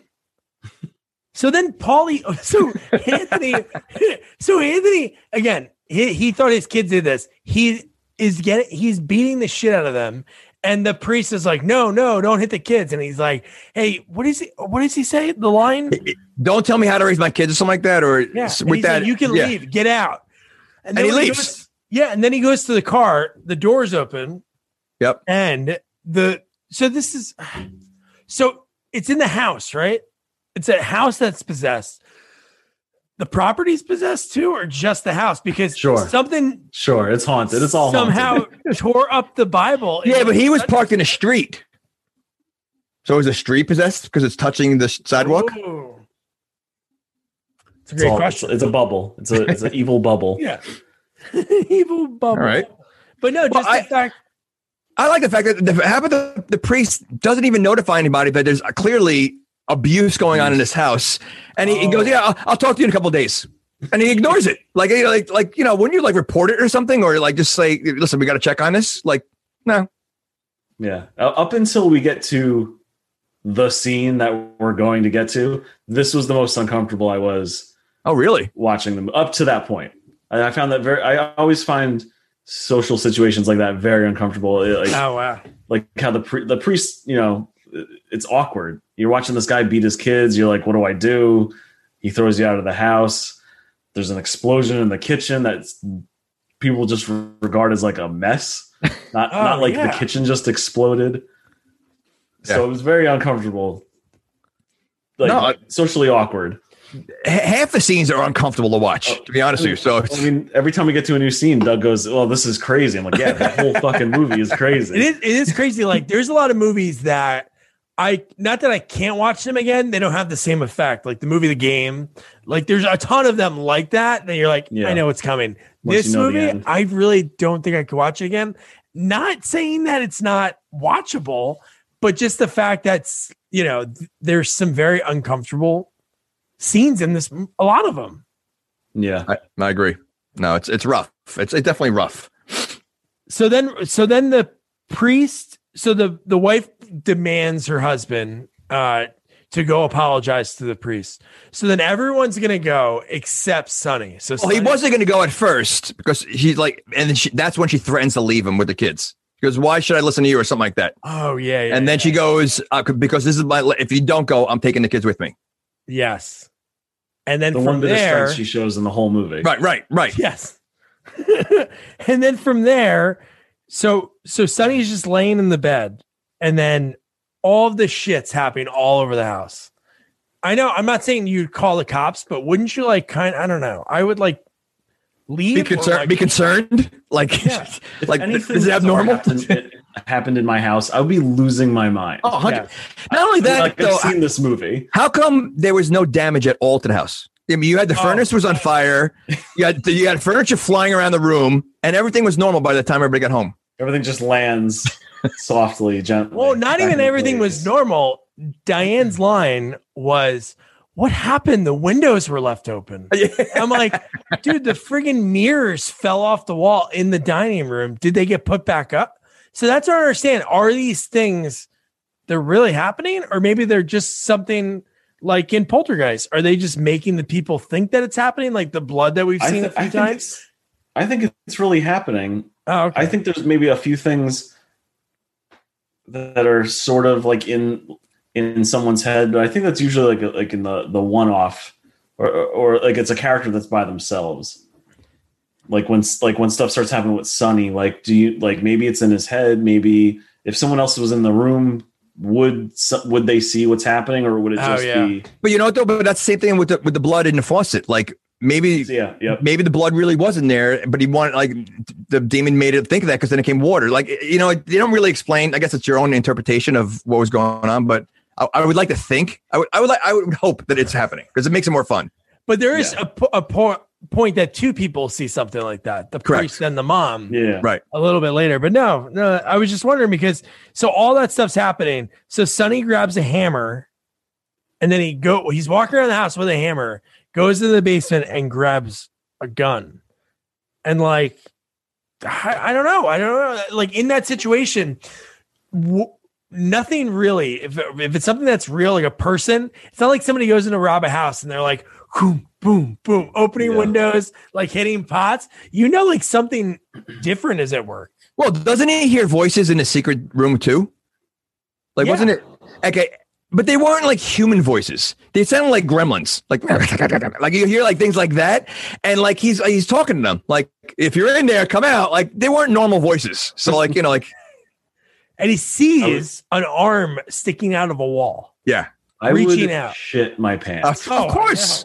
So then Paulie, so Anthony, so Anthony again, he, he thought his kids did this. He is getting, he's beating the shit out of them. And the priest is like, no, no, don't hit the kids. And he's like, hey, what is he, what does he say? The line? Don't tell me how to raise my kids or something like that. Or Yeah. with he's like, that, you can yeah. leave, get out. And he when leaves. goes- yeah, and then he goes to the car. The door's open. Yep. And the so this is so it's in the house, right? it's a house that's possessed. The property's possessed too, or just the house? Because Sure. something Sure, it's haunted. It's all somehow tore up the Bible. Yeah, but he was parked in a street. So is the street possessed because it's touching the sidewalk? Ooh. It's a It's, great all- question. it's, it's a bubble. It's a it's an evil bubble. yeah, evil bubble. All right. but no, Well, just I- the fact. I like the fact that the, how about the, the priest doesn't even notify anybody that there's clearly abuse going on in this house, and he, he goes, Oh. "Yeah, I'll, I'll talk to you in a couple of days," and he ignores it. Like, you know, like, like you know, wouldn't you like report it or something, or like just say, "Listen, we got to check on this." Like, no, Yeah. Up until we get to the scene that we're going to get to, this was the most uncomfortable I was oh really? watching them up to that point. And I found that very. I always find social situations like that very uncomfortable. It- Like, Oh wow. like how the pri- the priest, you know, it's awkward. You're watching this guy beat his kids. You're like, what do I do? He throws you out of the house. There's an explosion in the kitchen that people just regard as like a mess. Not Oh, not like yeah. the kitchen just exploded. So it was very uncomfortable. Like No, I- socially awkward. H- half the scenes are uncomfortable to watch. Oh, to be honest with you, so I mean, every time we get to a new scene, Doug goes, "Well, this is crazy." I'm like, "Yeah, the whole fucking movie is crazy." It is it is crazy. Like there's a lot of movies that I not that I can't watch them again, they don't have the same effect. Like the movie The Game. Like there's a ton of them like that. That you're like, Yeah. I know it's coming. Once this you know movie. I really don't think I could watch it again. Not saying that it's not watchable, but just the fact that you know th- there's some very uncomfortable scenes in this. A lot of them. yeah, I, I agree. No, it's it's rough. It's, it's definitely rough. so then so then the priest so the the wife demands her husband uh to go apologize to the priest so then everyone's gonna go except sonny so Well, he wasn't going to go at first because he's like, and then she, that's when she threatens to leave him with the kids. She goes, "Why should I listen to you?" or something like that. oh yeah, yeah and then yeah. she goes, uh, "Because this is my. If you don't go, I'm taking the kids with me." yes and then the from one bit of there strength she shows in the whole movie. Right, right, right. yes and then from there so so sonny's just laying in the bed and then all of the shit's happening all over the house i know i'm not saying you'd call the cops but wouldn't you like kind i don't know i would like leave Be or, concerned. like- be concerned. Like, Yeah. Like is it abnormal? Happened, it happened in my house. I would be losing my mind. Oh, 100 Yeah. Not only that, like though, I've seen this movie. how come there was no damage at all to the house? I mean, you had the Oh. furnace was on fire. You had you had furniture flying around the room, and everything was normal by the time everybody got home. Everything just lands softly, gently. Well, not even into everything was normal. Diane's line was, "What happened? The windows were left open." I'm like, dude, the friggin' mirrors fell off the wall in the dining room. Did they get put back up? So that's what I understand. Are these things they're really happening, or maybe they're just something like in Poltergeist? Are they just making the people think that it's happening, like the blood that we've seen th- a few I think times? it's. I think it's really happening. Oh, okay. I think there's maybe a few things that are sort of like in in someone's head, but I think that's usually like like in the the one off, or or like it's a character that's by themselves. Like when like when stuff starts happening with Sonny, like do you like maybe it's in his head? Maybe if someone else was in the room, would would they see what's happening, or would it Oh, just yeah. be But you know what though? But that's the same thing with the with the blood in the faucet. Like maybe yeah yeah maybe the blood really wasn't there, but he wanted like the demon made it think of that because then it came water. Like you know, they don't really explain. I guess it's your own interpretation of what was going on, but I, I would like to think. I would I would like I would hope that it's happening because it makes it more fun. But there is Yeah. a, po- a po- point that two people see something like that the Correct. priest and the mom yeah Right. a little bit later. But no, no, I was just wondering because so all that stuff's happening. So Sonny grabs a hammer and then he go he's walking around the house with a hammer, goes to the basement and grabs a gun. And like I, I don't know. I don't know. Like in that situation, w- nothing really. If, if it's something that's real, like a person, it's not like somebody goes in to rob a house and they're like, boom, boom, boom, opening Yeah. windows, like hitting pots. You know, like something different is at work. Well, doesn't he hear voices in the secret room too? Like, Yeah. wasn't it okay? But they weren't like human voices. They sounded like gremlins. Like, like you hear like things like that, and like he's he's talking to them. Like, if you're in there, come out. Like they weren't normal voices. So like you know, like And he sees an arm sticking out of a wall. yeah, I reaching would out. shit my Of, pants. of Oh, I course.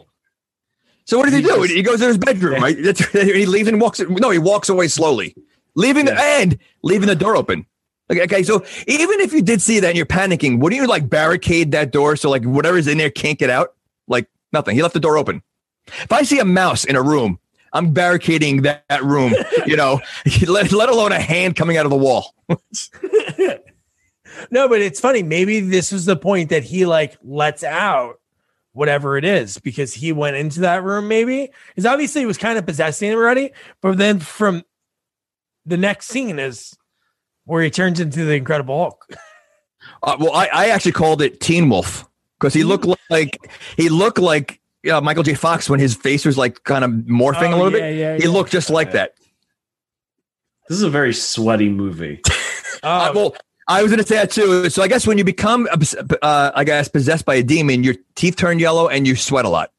So what does he, He do? just- he goes to his bedroom, right? He leaves and walks. No, he walks away slowly, leaving the Yeah. and leaving the door open. Okay, okay, so even if you did see that and you're panicking, wouldn't you like barricade that door so like whatever's in there can't get out? Like nothing. He left the door open. If I see a mouse in a room, I'm barricading that, that room. You know, let, let alone a hand coming out of the wall. No, but it's funny. Maybe this was the point that he like lets out whatever it is because he went into that room. Maybe because obviously he was kind of possessing already. But then from the next scene is where he turns into the Incredible Hulk. Uh, well, I, I actually called it Teen Wolf because he looked like he looked like uh, Michael J. Fox when his face was like kind of morphing a Oh, little yeah, bit. yeah, he yeah. looked just like that. This is a very sweaty movie. Uh, well, I was going to say that too. So I guess when you become, uh, I guess, possessed by a demon, your teeth turn yellow and you sweat a lot.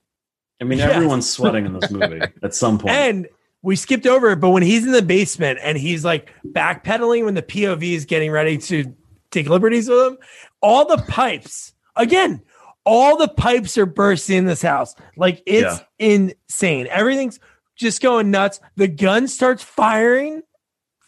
I mean, Yes. everyone's sweating in this movie at some point. and we skipped over it, but when he's in the basement and he's like backpedaling when the POV is getting ready to take liberties with him, all the pipes again, all the pipes are bursting in this house. Like it's insane. Everything's just going nuts. The gun starts firing.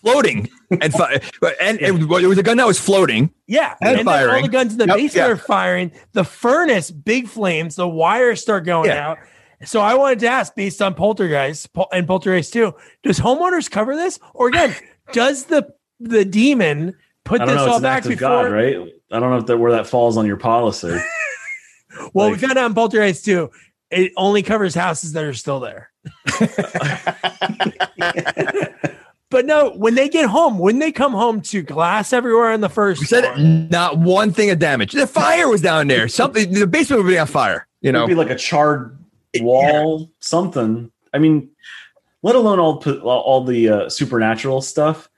Floating and fi- and, and it was a gun that was floating. Yeah, And then all the guns in the Yep, basement yeah. are firing. The furnace, big flames. The wires start going Yeah. out. So I wanted to ask, based on Poltergeist and Poltergeist Two, does homeowners cover this, or again, does the the demon put this know. all It's back act of before? God, right? I don't know if that where that falls on your policy. Well, Like- we found out in Poltergeist Two, it only covers houses that are still there. But no, when they get home, when they come home to glass everywhere on the first We said floor. not one thing of damage. The fire was down there. Something the basement would be on fire. You know, It know, would be like a charred wall, something. I mean, let alone all all the uh, supernatural stuff.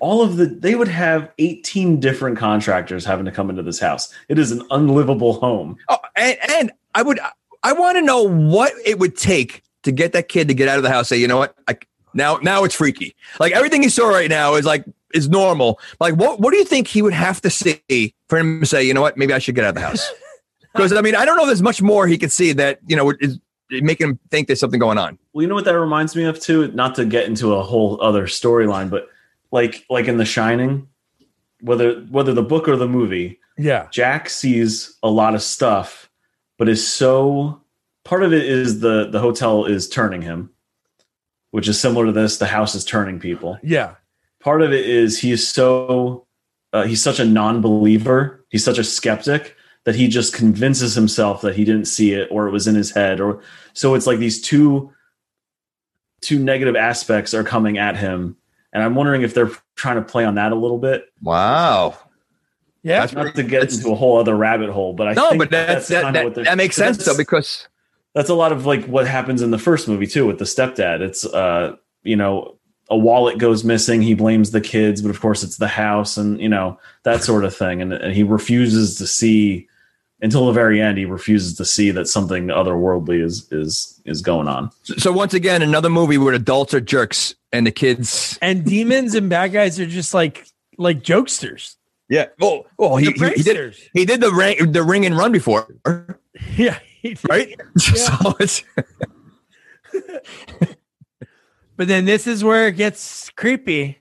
All of the they would have 18 different contractors having to come into this house. It is an unlivable home. Oh, and, and I would, I want to know what it would take to get that kid to get out of the house. Say, you know what? I, now, now it's freaky. Like everything he saw right now is like is normal. Like, what, what do you think he would have to see for him to say, you know what? Maybe I should get out of the house. Because I mean, I don't know. If there's much more he could see that you know is making him think there's something going on. Well, you know what that reminds me of too. Not to get into a whole other storyline, but like like in The Shining, whether whether the book or the movie, yeah, Jack sees a lot of stuff, but is so part of it is the the hotel is turning him, which is similar to this. The house is turning people. yeah, Part of it is he is so uh, he's such a non-believer. He's such a skeptic that he just convinces himself that he didn't see it or it was in his head or so it's like these two two negative aspects are coming at him and i'm wondering if they're trying to play on that a little bit Wow. yeah. That's not to get into a whole other rabbit hole, but I no, think but that's, that, that, what that makes sense though because that's a lot of like what happens in the first movie too with the stepdad. It's uh, you know, a wallet goes missing, he blames the kids, but of course it's the house and you know, that sort of thing. And, and he refuses to see until the very end, he refuses to see that something otherworldly is is is going on. so once again another movie where adults are jerks and the kids and demons and bad guys are just like like jokesters. Yeah. Well, well he, he, he did he did the ring the ring and run before, Yeah. He did. right? so it's But then this is where it gets creepy.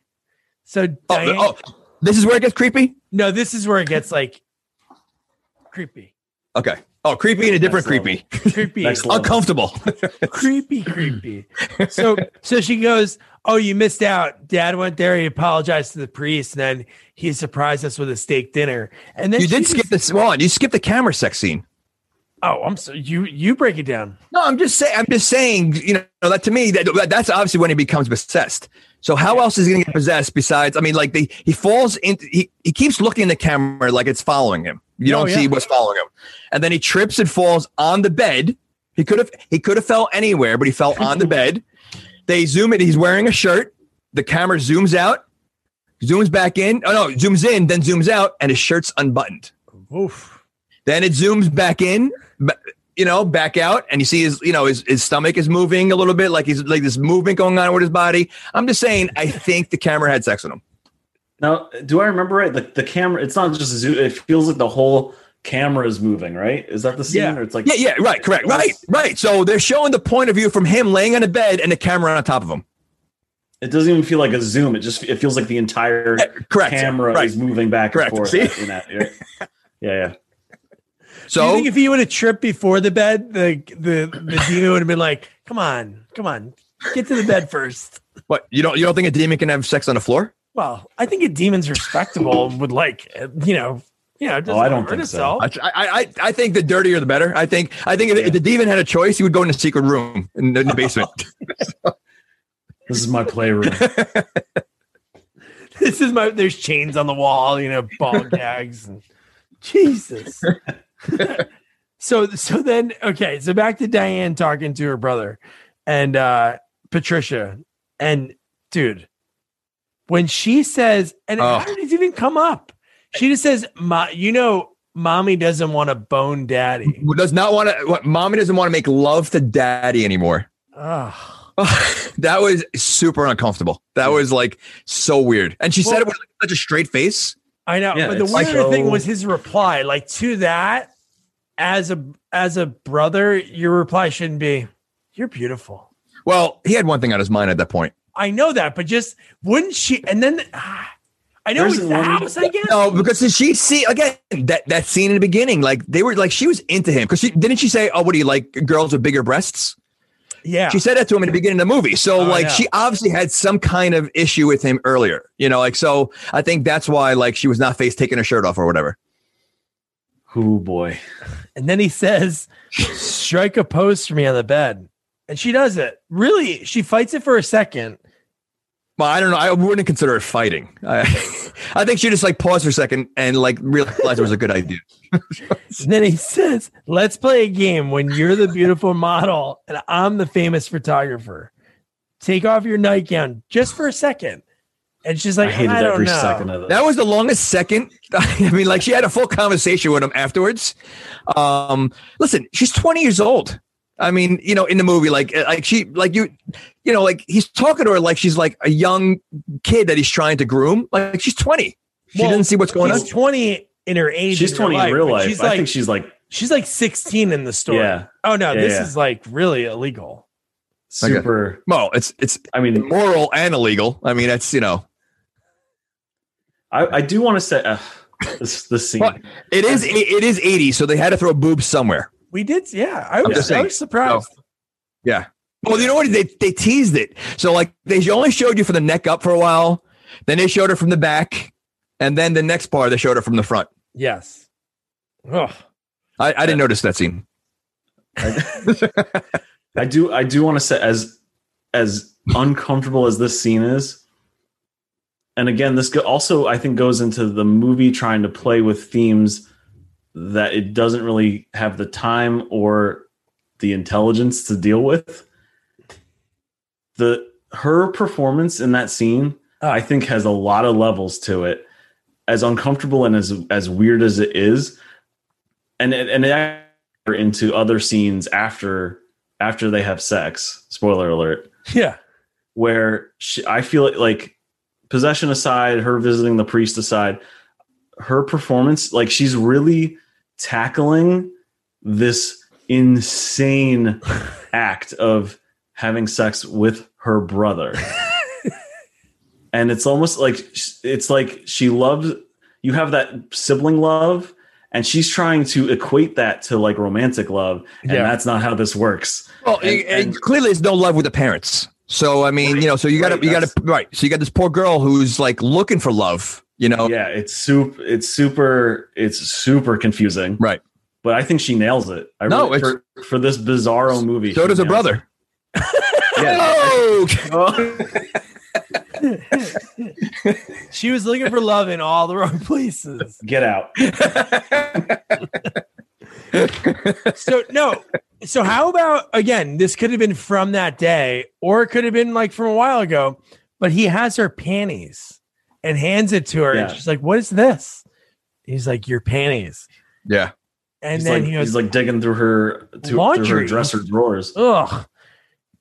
So oh, Diane, oh, oh, this is where it gets creepy. no, this is where it gets like creepy, Okay. Oh, creepy and a different Next creepy, creepy, uncomfortable. creepy, creepy. So, so she goes, "Oh, you missed out. Dad went there. He apologized to the priest, and then he surprised us with a steak dinner. And then you she did just- skip this one. You skipped the camera sex scene. Oh, I'm so you. You break it down. No, I'm just saying. I'm just saying. You know that to me that that's obviously when he becomes possessed. So how else is he going to get possessed besides? I mean, like the he falls into he, he keeps looking in the camera like it's following him. You Oh, don't yeah. see what's following him, and then he trips and falls on the bed. He could have he could have fell anywhere, but he fell on the bed. They zoom it. He's wearing a shirt. The camera zooms out, zooms back in. Oh no, zooms in, then zooms out, and his shirt's unbuttoned. Oof. Then it zooms back in, you know, back out, and you see his, you know, his, his stomach is moving a little bit, like he's like this movement going on with his body. I'm just saying, I think the camera had sex with him. Now, do I remember right? The, the camera, it's not just a zoo, it feels like the whole camera is moving, right? Is that the scene? Yeah. Or it's like Yeah, yeah, right, correct, right, right. So they're showing the point of view from him laying on a bed and the camera on top of him. It doesn't even feel like a zoom. It just it feels like the entire Correct. camera right. is moving back Correct. and forth. See? In that, yeah, yeah, yeah. Do you So think if he would have tripped before the bed, the the the demon would have been like, "Come on, come on, get to the bed first. what you don't you don't think a demon can have sex on the floor? Well, I think a demon's respectable and would like, you know, you know. Oh, I don't think so. I, I, I- I think the dirtier the better. I think I think if, if the demon had a choice, he would go in a secret room in the, in the basement. This is my playroom. This is my. There's chains on the wall, you know, ball gags. And, Jesus. so so then okay, so back to Diane talking to her brother and uh Patricia and dude, when she says, and Oh. how did it even come up? She just says, "Ma, you know, mommy doesn't want to bone daddy." Who does not want to? What mommy doesn't want to make love to daddy anymore. That was super uncomfortable. That was like so weird. And she said it with like, such a straight face. I know, Yeah, but the it's weirder so- thing was his reply. Like to that, as a as a brother, your reply shouldn't be, "You're beautiful." Well, he had one thing on his mind at that point. I know that, but just wouldn't she? And then ah, I know There's it's the house. I guess. No, because did she see again that that scene in the beginning? Like they were like she was into him because she didn't she say, "Oh, what do you like, girls with bigger breasts?" Yeah, She said that to him in the beginning of the movie. So Oh, like yeah. she obviously had some kind of issue with him earlier. You know, like so I think that's why like she was not face taking her shirt off or whatever. Oh boy. and then he says, "Strike a pose for me on the bed," and she does it. Really, she fights it for a second. Well, I don't know. I wouldn't consider it fighting. I, I think she just like paused for a second and like realized it was a good idea. And then he says, "Let's play a game when you're the beautiful model and I'm the famous photographer. Take off your nightgown just for a second. And she's like, I hated I, don't every know. second of it. That was the longest second. I mean, like she had a full conversation with him afterwards. Um, listen, she's 20 years old. I mean, you know, in the movie, like, like she, like you, you know, like he's talking to her like she's like a young kid that he's trying to groom. Like she's 20. She Well, doesn't see what's going on. She's 20 in her age. she's in her 20 in real life. She's I think she's like she's like 16 in the story. Yeah. Oh no, Yeah, this yeah. is like really illegal. super. Well, it's it's I mean, immoral and illegal. I mean, that's you know, I, I do want to say uh, this this scene. Well, it is it is 80, so they had to throw boobs somewhere. We did, yeah. I was, just I was surprised. Yeah. Well, you know what? They they teased it. So like they only showed you from the neck up for a while, then they showed her from the back, and then the next part they showed her from the front. Yes. Ugh. I, I didn't notice that scene. I, I do I do want to say as as uncomfortable as this scene is, and again, this also I think goes into the movie trying to play with themes that it doesn't really have the time or the intelligence to deal with. The her performance in that scene, uh, I think, has a lot of levels to it. As uncomfortable and as as weird as it is, and it, and it into other scenes after after they have sex. Spoiler alert Yeah. where she, I feel it like possession aside, her visiting the priest aside, her performance, like she's really tackling this insane act of having sex with her brother. and it's almost like it's like she loves you have that sibling love and she's trying to equate that to like romantic love and Yeah. that's not how this works. Well, And- and, and- clearly it's no love with the parents. So I mean, Right, you know, so you got to right, you got to right. So you got this poor girl who's like looking for love. You know, yeah it's super it's super it's super confusing right. but i think she nails it I No, really, for, for this bizarro movie So does her nails brother. it. yeah. Oh, She was looking for love in all the wrong places. get out So no. So how about again? This could have been from that day, or it could have been like from a while ago. But he has her panties and hands it to her, and she's like, "What is this?" He's like, "Your panties." yeah. And he's then like, he goes, he's like digging through her to, through her dresser drawers ugh.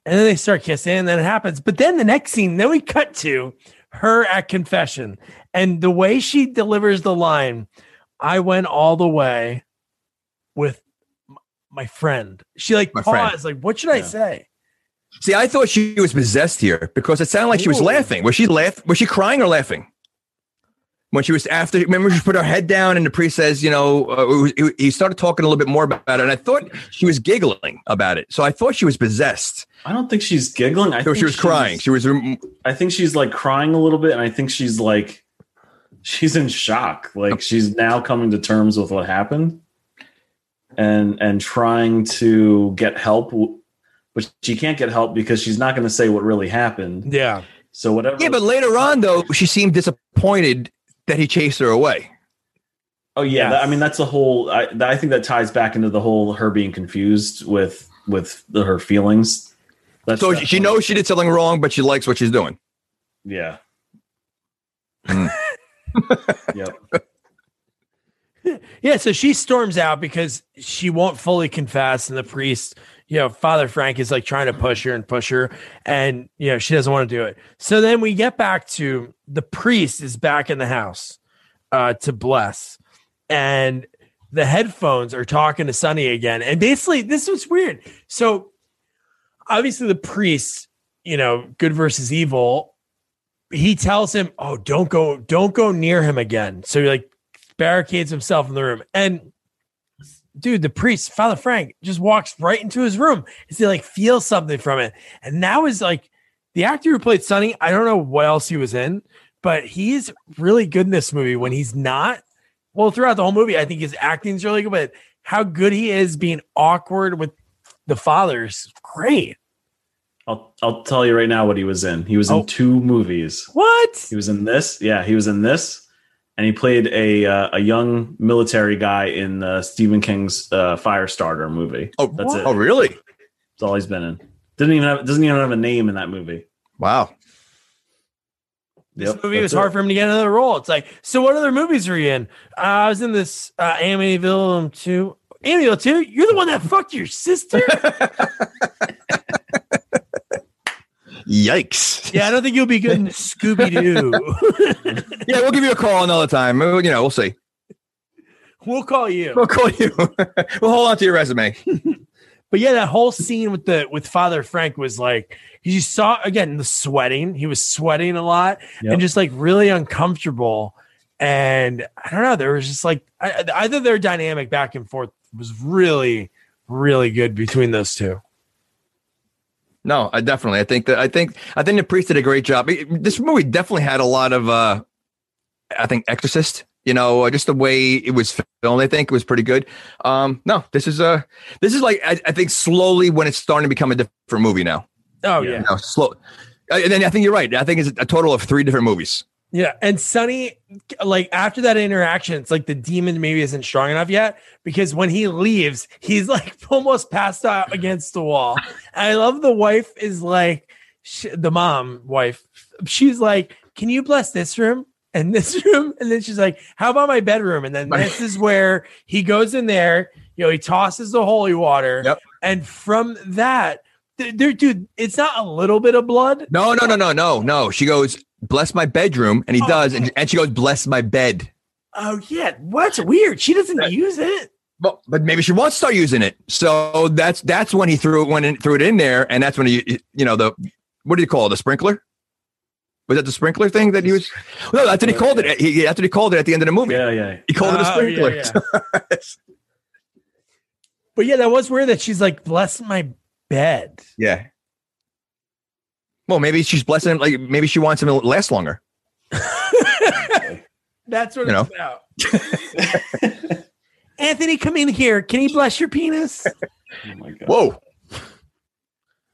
And then they start kissing, and then it happens. But then the next scene, then we cut to her at confession. And the way she delivers the line, I went all the way. with my friend. She like My friend. paused, like, what should I say? See, I thought she was possessed here because it sounded like she was laughing. Was she laugh? Was she crying or laughing? When she was after, remember she put her head down and the priest says, you know, uh, he- he started talking a little bit more about it, and I thought she was giggling about it. So I thought she was possessed. I don't think she's giggling. I So think she was she's- crying. She was. I think she's like crying a little bit, and I think she's like she's in shock. Like she's now coming to terms with what happened, and and trying to get help, but she can't get help because she's not going to say what really happened. Yeah. So whatever. Yeah, but later on though, she seemed disappointed that he chased her away. oh yeah, Yes. I mean that's the whole. I I think that ties back into the whole her being confused with with the, her feelings. That's So that she knows she did something wrong, but she likes what she's doing. Yeah. Hmm. yep. Yeah, so she storms out because she won't fully confess, and the priest, you know, Father Frank is like trying to push her and push her, and you know, she doesn't want to do it. So then we get back to the priest is back in the house uh to bless, and the headphones are talking to Sonny again. And basically, this was weird. So obviously the priest, you know, good versus evil, he tells him, Oh, don't go, don't go near him again. So he like barricades himself in the room. And dude, the priest, Father Frank, just walks right into his room as he like feels something from it. And that was like the actor who played Sonny. I don't know what else he was in, but he's really good in this movie when he's not. Well, throughout the whole movie, I think his acting's really good, but how good he is being awkward with the fathers, great. I'll I'll tell you right now what he was in. He was Oh. in two movies. What? He was in this. Yeah, he was in this, and he played a uh, a young military guy in uh, Stephen King's uh, Firestarter movie. Oh, That's it. Oh, really? That's all he's been in. Didn't even have doesn't even have a name in that movie. Wow. This Yep, movie was that's hard for him to get another role. It's like, so what other movies are you in? Uh, I was in this uh, Amityville 2. Amityville 2? You're the one that fucked your sister? Yikes. yeah, I don't think you'll be good in Scooby Doo. Yeah, we'll give you a call another time. You know, we'll see. we'll call you. We'll call you. we'll hold on to your resume. But yeah, that whole scene with the with Father Frank was like you saw again the sweating. He was sweating a lot Yep. and just like really uncomfortable. And I don't know, there was just like I, either their dynamic back and forth was really, really good between those two. No, I definitely. I think that I think I think the priest did a great job. This movie definitely had a lot of uh I think Exorcist, you know, uh, just the way it was filmed, I think it was pretty good. Um no, this is uh this is like I, I think slowly when it's starting to become a different movie now. Oh Yeah. yeah. You know, slow and then I think you're right. I think it's a total of three different movies. Yeah, and Sonny, like after that interaction, it's like the demon maybe isn't strong enough yet because when he leaves, he's like almost passed out against the wall. And I love the wife is like sh- the mom wife. She's like, "Can you bless this room and this room?" And then she's like, "How about my bedroom?" And then this is where he goes in there. You know, he tosses the holy water, Yep. and from that, there, dude, it's not a little bit of blood. No, no, no, no, no, no. She goes, bless my bedroom, and he Oh. does, and, and she goes, bless my bed. Oh yeah, what's weird? She doesn't use it. But but maybe she wants to start using it. So that's that's when he threw it went in, threw it in there, and that's when he you know the what do you call it? The sprinkler? Was that the sprinkler thing that he was? No, that's what he called it. He, that's what he called it at the end of the movie. Yeah, yeah. He called it a Oh, sprinkler. yeah, But yeah, that was weird that she's like, bless my bed. yeah. Well, maybe she's blessing him. Like maybe she wants him to last longer. That's what You it's about. Anthony, come in here. Can he bless your penis? Oh my god. Whoa.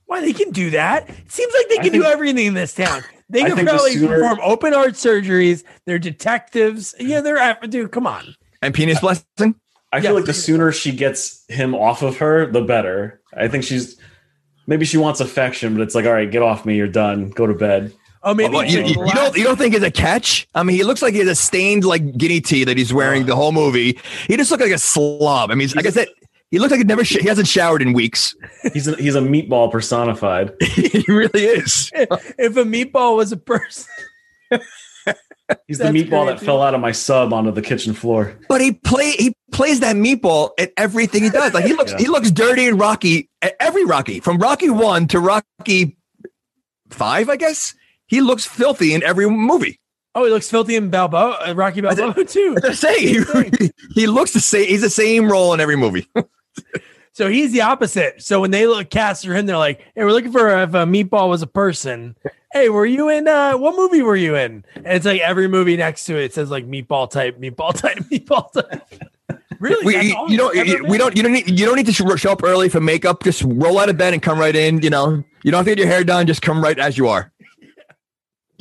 Why they can do that? It seems like they I can do everything in this town. They can think the probably sooner- perform open heart surgeries. They're detectives. Yeah, they're af- dude. Come on. And penis blessing. I feel Yeah. like the sooner she gets him off of her, the better. I think she's maybe she wants affection, but it's like, all right, get off me. You're done. Go to bed. Oh, maybe Well, you, you- you don't you don't think it's a catch? I mean, he looks like he has a stained like guinea tee that he's wearing the whole movie. He just looks like a slob. I mean, like I said, he looks like he never sh- he hasn't showered in weeks. He's a, he's a meatball personified. he really is. if a meatball was a person. He's the meatball great, that fell out of my sub onto the kitchen floor. But he play he plays that meatball at everything he does. Like he looks Yeah. he looks dirty and Rocky at every Rocky from Rocky one to Rocky five, I guess. He looks filthy in every movie. Oh, he looks filthy in Balboa, uh, Rocky Balboa too. That's what I'm saying. He, he looks the same. He's the same role in every movie. So he's the opposite. So when they look cast for him, they're like, "Hey, we're looking for if a meatball was a person." Hey, were you in uh what movie were you in? And it's like every movie next to it, it says like meatball type, meatball type, meatball type. Really? We, you, you don't. You, we don't. You don't need. You don't need to show up early for makeup. Just roll out of bed and come right in. You know. You don't have to get your hair done. Just come right as you are.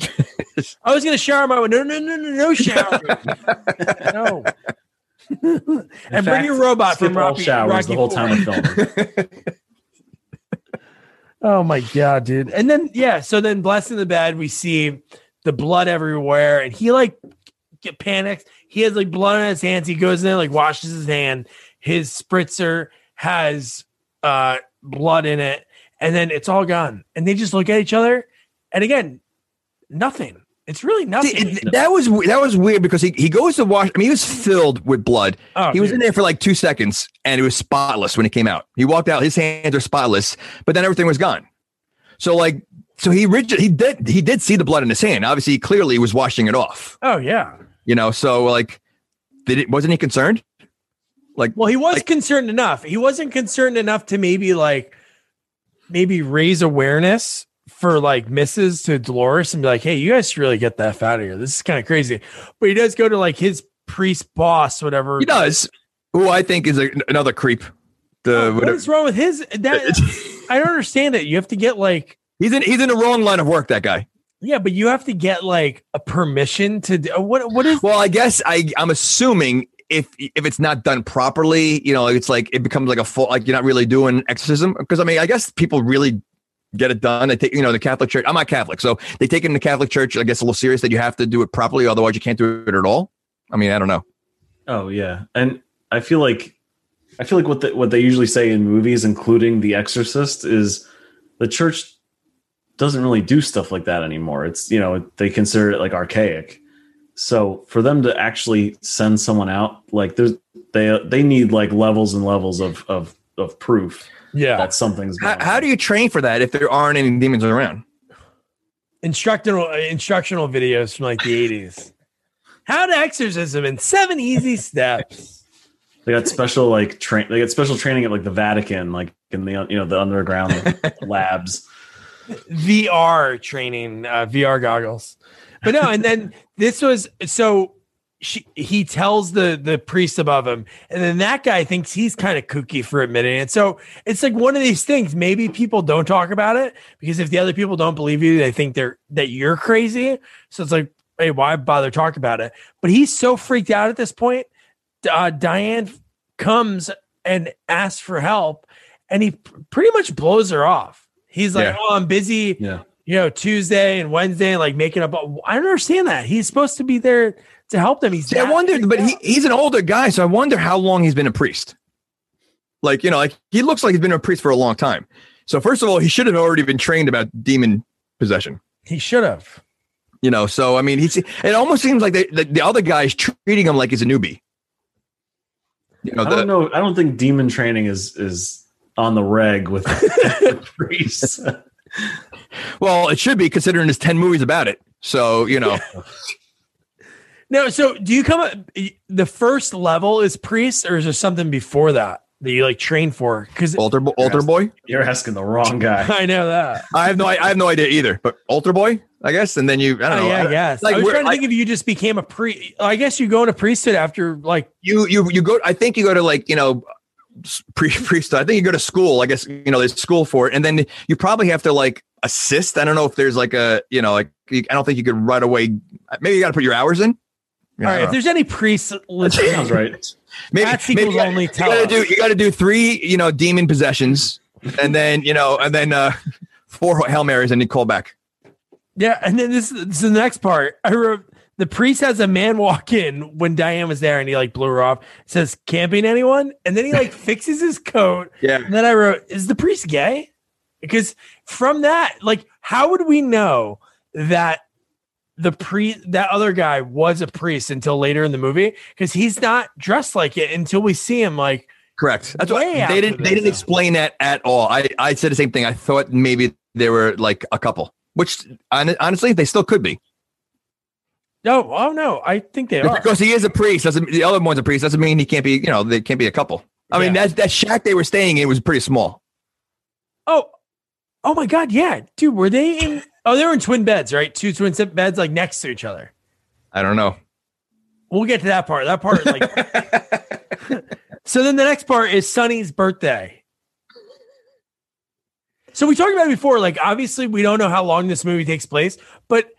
I was gonna shower my no no no no no shower. no. And bring your robot from Rocky, showers Rocky the whole time of filming. Oh my god, dude. And then yeah, so then blessed in the bed, we see the blood everywhere, and he like get panics. He has like blood on his hands. He goes in there, like washes his hand. His spritzer has uh blood in it, and then it's all gone. And they just look at each other, and again, nothing. It's really nothing. See, it- that was that was weird because he, he goes to wash. I mean, he was filled with blood. oh, he was dude. in there for like two seconds, and it was spotless when he came out. He walked out; his hands are spotless, but then everything was gone. So like, so he rigid, he did he did see the blood in his hand. Obviously, he clearly was washing it off. Oh yeah. You know, so like, did it wasn't he concerned? Like, Well, he was Like- concerned enough. He wasn't concerned enough to maybe like maybe raise awareness for like misses to Dolores and be like, hey, you guys should really get the F out of here. This is kind of crazy. But he does go to like his priest boss, whatever. he does. Who I think is a, another creep. The Oh, what is wrong with his that I don't understand it. You have to get like he's in he's in the wrong line of work. That guy. yeah, but you have to get like a permission to do what what is Well, I guess I I'm assuming if if it's not done properly, you know, it's like it becomes like a full like you're not really doing exorcism because I mean I guess people really get it done. They take you know the Catholic Church. I'm not Catholic, so they take it in the Catholic Church. I guess a little serious that you have to do it properly, otherwise you can't do it at all. I mean, I don't know. Oh yeah, and I feel like I feel like what the, what they usually say in movies, including The Exorcist, is the church doesn't really do stuff like that anymore. It's you know they consider it like archaic. So for them to actually send someone out, like there's they they need like levels and levels of of of proof yeah that something's. How, going how on. do you train for that if there aren't any demons around? instructional uh, instructional videos from like the 80s. How to exorcism in seven easy steps. They got special like train. They got special training at like the Vatican, like in the you know the underground labs. VR training, uh, VR goggles. But no, and then this was so she he tells the the priest above him, and then that guy thinks he's kind of kooky for admitting it. So it's like one of these things. Maybe people don't talk about it because if the other people don't believe you, they think they're that you're crazy. So it's like, hey, why bother talk about it? But he's so freaked out at this point. Uh, Diane comes and asks for help, and he pretty much blows her off. He's like, Yeah. "Oh, I'm busy." Yeah, you know, Tuesday and Wednesday, like making up. I don't understand that. He's supposed to be there to help them. He's See, I that wonder, but he, he's an older guy, so I wonder how long he's been a priest. Like, you know, like he looks like he's been a priest for a long time. So first of all, he should have already been trained about demon possession. he should have. You know, so I mean, he's it almost seems like they, the, the other guy's treating him like he's a newbie. You know, I the, don't know. I don't think demon training is is on the reg with with priests. well, it should be considering there's 10 movies about it. So, you know, No, so do you come up? The first level is priest, or is there something before that that you like train for? Because altar, Bo- altar boy. You're asking the wrong guy. I know that. I have no, I have no idea either, but altar boy, I guess. And then you, I don't Oh, know. yeah, I- yes. like, I was trying to I- think if you just became a priest. I guess you go into priesthood after like you you you go i think you go to like you know pre priesthood i think you go to school i guess you know there's school for it and then you probably have to like assist i don't know if there's like a you know like you, i don't think you could right away maybe you got to put your hours in You know, all I right. don't If there's any priests Sounds listening, right. maybe, that sequels maybe you gotta- only you tell gotta us. do you got to do three you know demon possessions and then you know and then uh four hail marys and you call back Yeah, and then this, this is the next part. I wrote the priest has a man walk in when Diane was there, and he like blew her off. Says camping anyone, and then he like fixes his coat. yeah And then I wrote, is the priest gay? Because from that, like, how would we know that the pre that other guy was a priest until later in the movie because he's not dressed like it until we see him like Correct. That's what they didn't. They didn't explain that at all. I I said the same thing. I thought maybe they were like a couple, which honestly they still could be. no oh no I think they are Because he is a priest, doesn't the other one's a priest doesn't mean he can't be. You know, they can't be a couple. I mean, Yeah. that that shack they were staying in was pretty small. oh oh my god yeah dude were they in oh they were in twin beds right two twin se- beds like next to each other I don't know. we'll get to that part that part like so then the next part is Sonny's birthday so we talked about it before like obviously we don't know how long this movie takes place but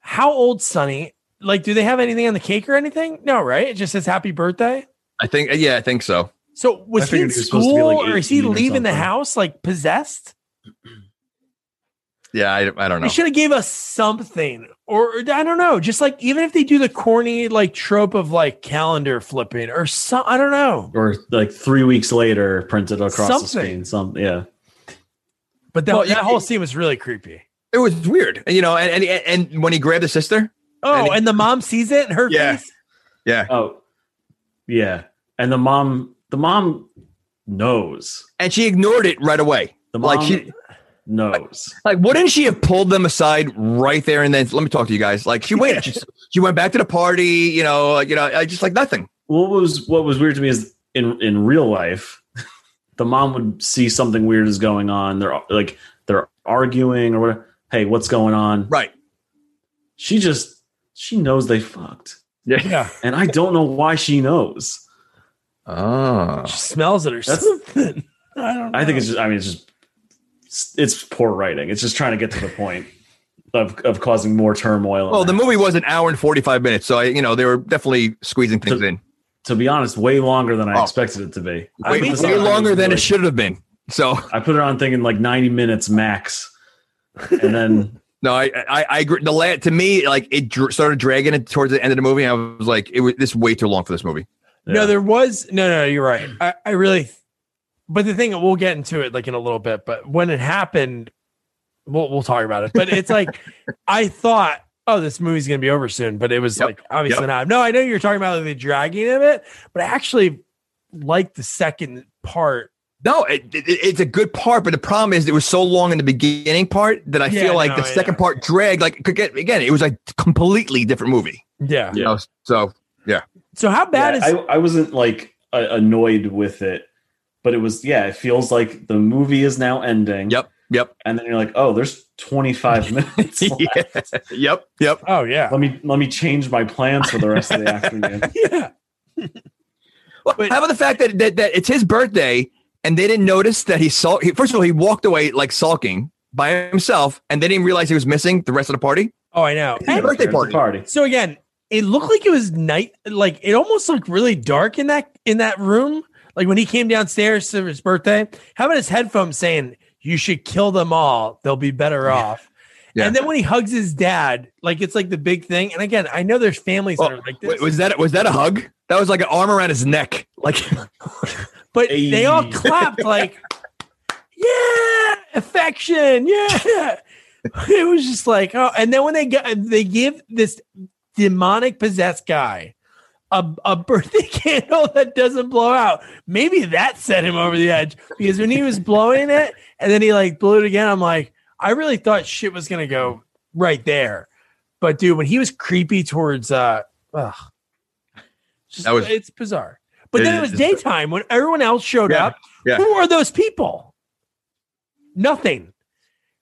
how old Sonny like do they have anything on the cake or anything no right it just says happy birthday I think. Uh, yeah, I think so. So was I he in figured he was supposed to be, school like, or is he 18 or leaving the house like possessed? Yeah, I, I don't know. They should have gave us something, or I don't know. Just like even if they do the corny like trope of like calendar flipping or some, I don't know. or like three weeks later, printed across the screen. Some yeah. But that, Well, that you- whole scene was really creepy. It was weird, you know. And and, and when he grabbed the sister, Oh, And and, the mom sees it in her Yeah. face. yeah, Oh, yeah. And the mom, the mom knows. and she ignored it right away. The mom Like she, knows. Like, wouldn't she have pulled them aside right there and then? Let me talk to you guys. Like, she waited. she, she went back to the party. You know, like, you know, I just like nothing. What was what was weird to me is in in real life, the mom would see something weird is going on. They're like they're arguing or whatever. Hey, what's going on? Right. She just she knows they fucked, Yeah, and I don't know why she knows. Oh. she smells it or That's- something. I don't. Know. I think it's just. I mean, it's just. It's poor writing. It's just trying to get to the point of of causing more turmoil. in Well, the movie was an hour and forty five minutes, so I, you know, they were definitely squeezing things So- in. to be honest, way longer than I Oh. expected it to be. Way, way on, longer was than it should have been. So I put it on thinking like 90 minutes max. And then no, I, I, I agree. The la- to me, like it dr- started dragging it towards the end of the movie. I was like, it was this way too long for this movie. No, there was no, no. You're right. I, I really, but the thing we'll get into it like in a little bit. But when it happened, we'll we'll talk about it. But it's like I thought, oh, this movie's gonna be over soon. But it was Yep. like obviously Yep. not. No, I know you're talking about the dragging of it, but I actually like the second part. No, it, it, it's a good part, but the problem is it was so long in the beginning part that I Yeah, feel like no, the yeah. second part dragged. Like could get again, it was a completely different movie. Yeah. You know, so yeah. So how bad Yeah, is? I, I wasn't like uh, annoyed with it, but it was, yeah, it feels like the movie is now ending. Yep, yep. And then you're like, oh, there's 25 minutes. left. yeah. Yep, yep. oh yeah. Let me let me change my plans for the rest of the afternoon. Yeah. Well, But- how about the fact that, that that it's his birthday and they didn't notice that he saw? He, first of all, he walked away like sulking by himself, and they didn't realize he was missing the rest of the party. Oh, I know. Yeah, And- birthday There's the party. party. so again, it looked like it was night. Like it almost looked really dark in that in that room. Like when he came downstairs to his birthday, how about his headphones saying, "You should kill them all; they'll be better off." Yeah. And then when he hugs his dad, like it's like the big thing. And again, I know there's families that Oh, are like this, Wait, was that was that a hug? That was like an arm around his neck. Like but they all clapped like, "Yeah, affection, yeah." It was just like, oh, and then when they got they give this demonic possessed guy a, a birthday candle that doesn't blow out. Maybe that set him over the edge because when he was blowing it and then he like blew it again, I'm like, I really thought shit was gonna go right there. But dude, when he was creepy towards uh ugh, just, That was- it's bizarre. But It then it was daytime when everyone else showed Yeah, up. yeah. Who are those people? Nothing.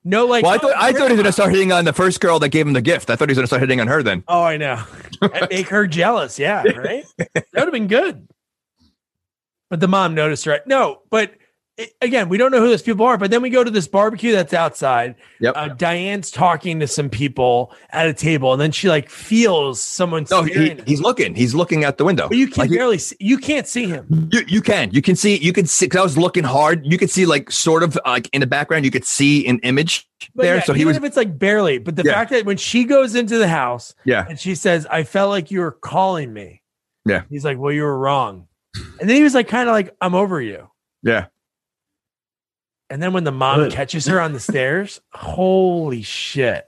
No, like well, I thought oh, I thought he was gonna start hitting on the first girl that gave him the gift. I thought he was gonna start hitting on her then. Oh, I know. make her jealous. Yeah, right. that would have been good. But the mom noticed, right? No, but it, again, we don't know who those people are. But then we go to this barbecue that's outside. Yep. Uh, Diane's talking to some people at a table, and then she like feels someone. No, he, he's looking. He's looking out the window. but you can Like, barely see. You can't see him. You you can you can see you can see because I was looking hard. You could see like sort of like in the background. You could see an image But there. yeah, so he even was if it's like barely. But the Yeah. fact that when she goes into the house yeah and she says, "I felt like you were calling me," Yeah. he's like, "Well, you were wrong," and then he was like, kind of like, "I'm over you." yeah. And then when the mom Good. catches her on the stairs, holy shit.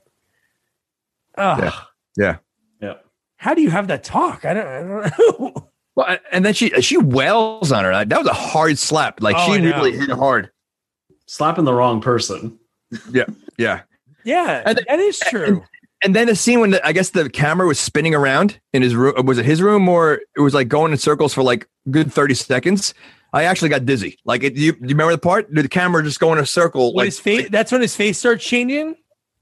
Ugh. Yeah. Yeah. Yeah. How do you have that talk? I don't, I don't know. Well, and then she she wails on her. That was a hard slap. Like Oh, she really hit hard. Slapping the wrong person. Yeah. yeah, yeah. And- that is true. And then the scene when the, I guess the camera was spinning around in his room. Was it his room or it was like going in circles for like good thirty seconds? I actually got dizzy. Like, it, you, you remember the part? Did the camera just going in a circle. When Like his face, that's when his face starts changing.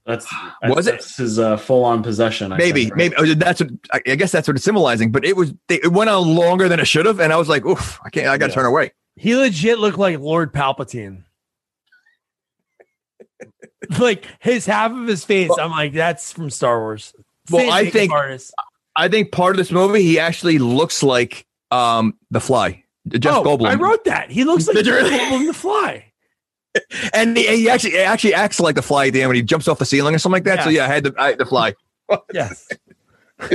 That's Was it? that's his uh, full on possession. I maybe, think, right? maybe oh, that's what I I guess that's what it's symbolizing. But it was they, it went on longer than it should have, and I was like, oof, I can't. I got to Yeah. turn away. He legit looked like Lord Palpatine. like his half of his face, I'm like, that's from Star Wars. Well, Same I think- artist. I think part of this movie, he actually looks like um the Fly, Jeff oh, Goldblum. I wrote that. He looks like Did Jeff? Goldblum the Fly. and he, he actually he actually acts like the Fly at the end when he jumps off the ceiling or something like that. So yeah, I had the I had the Fly. Yes.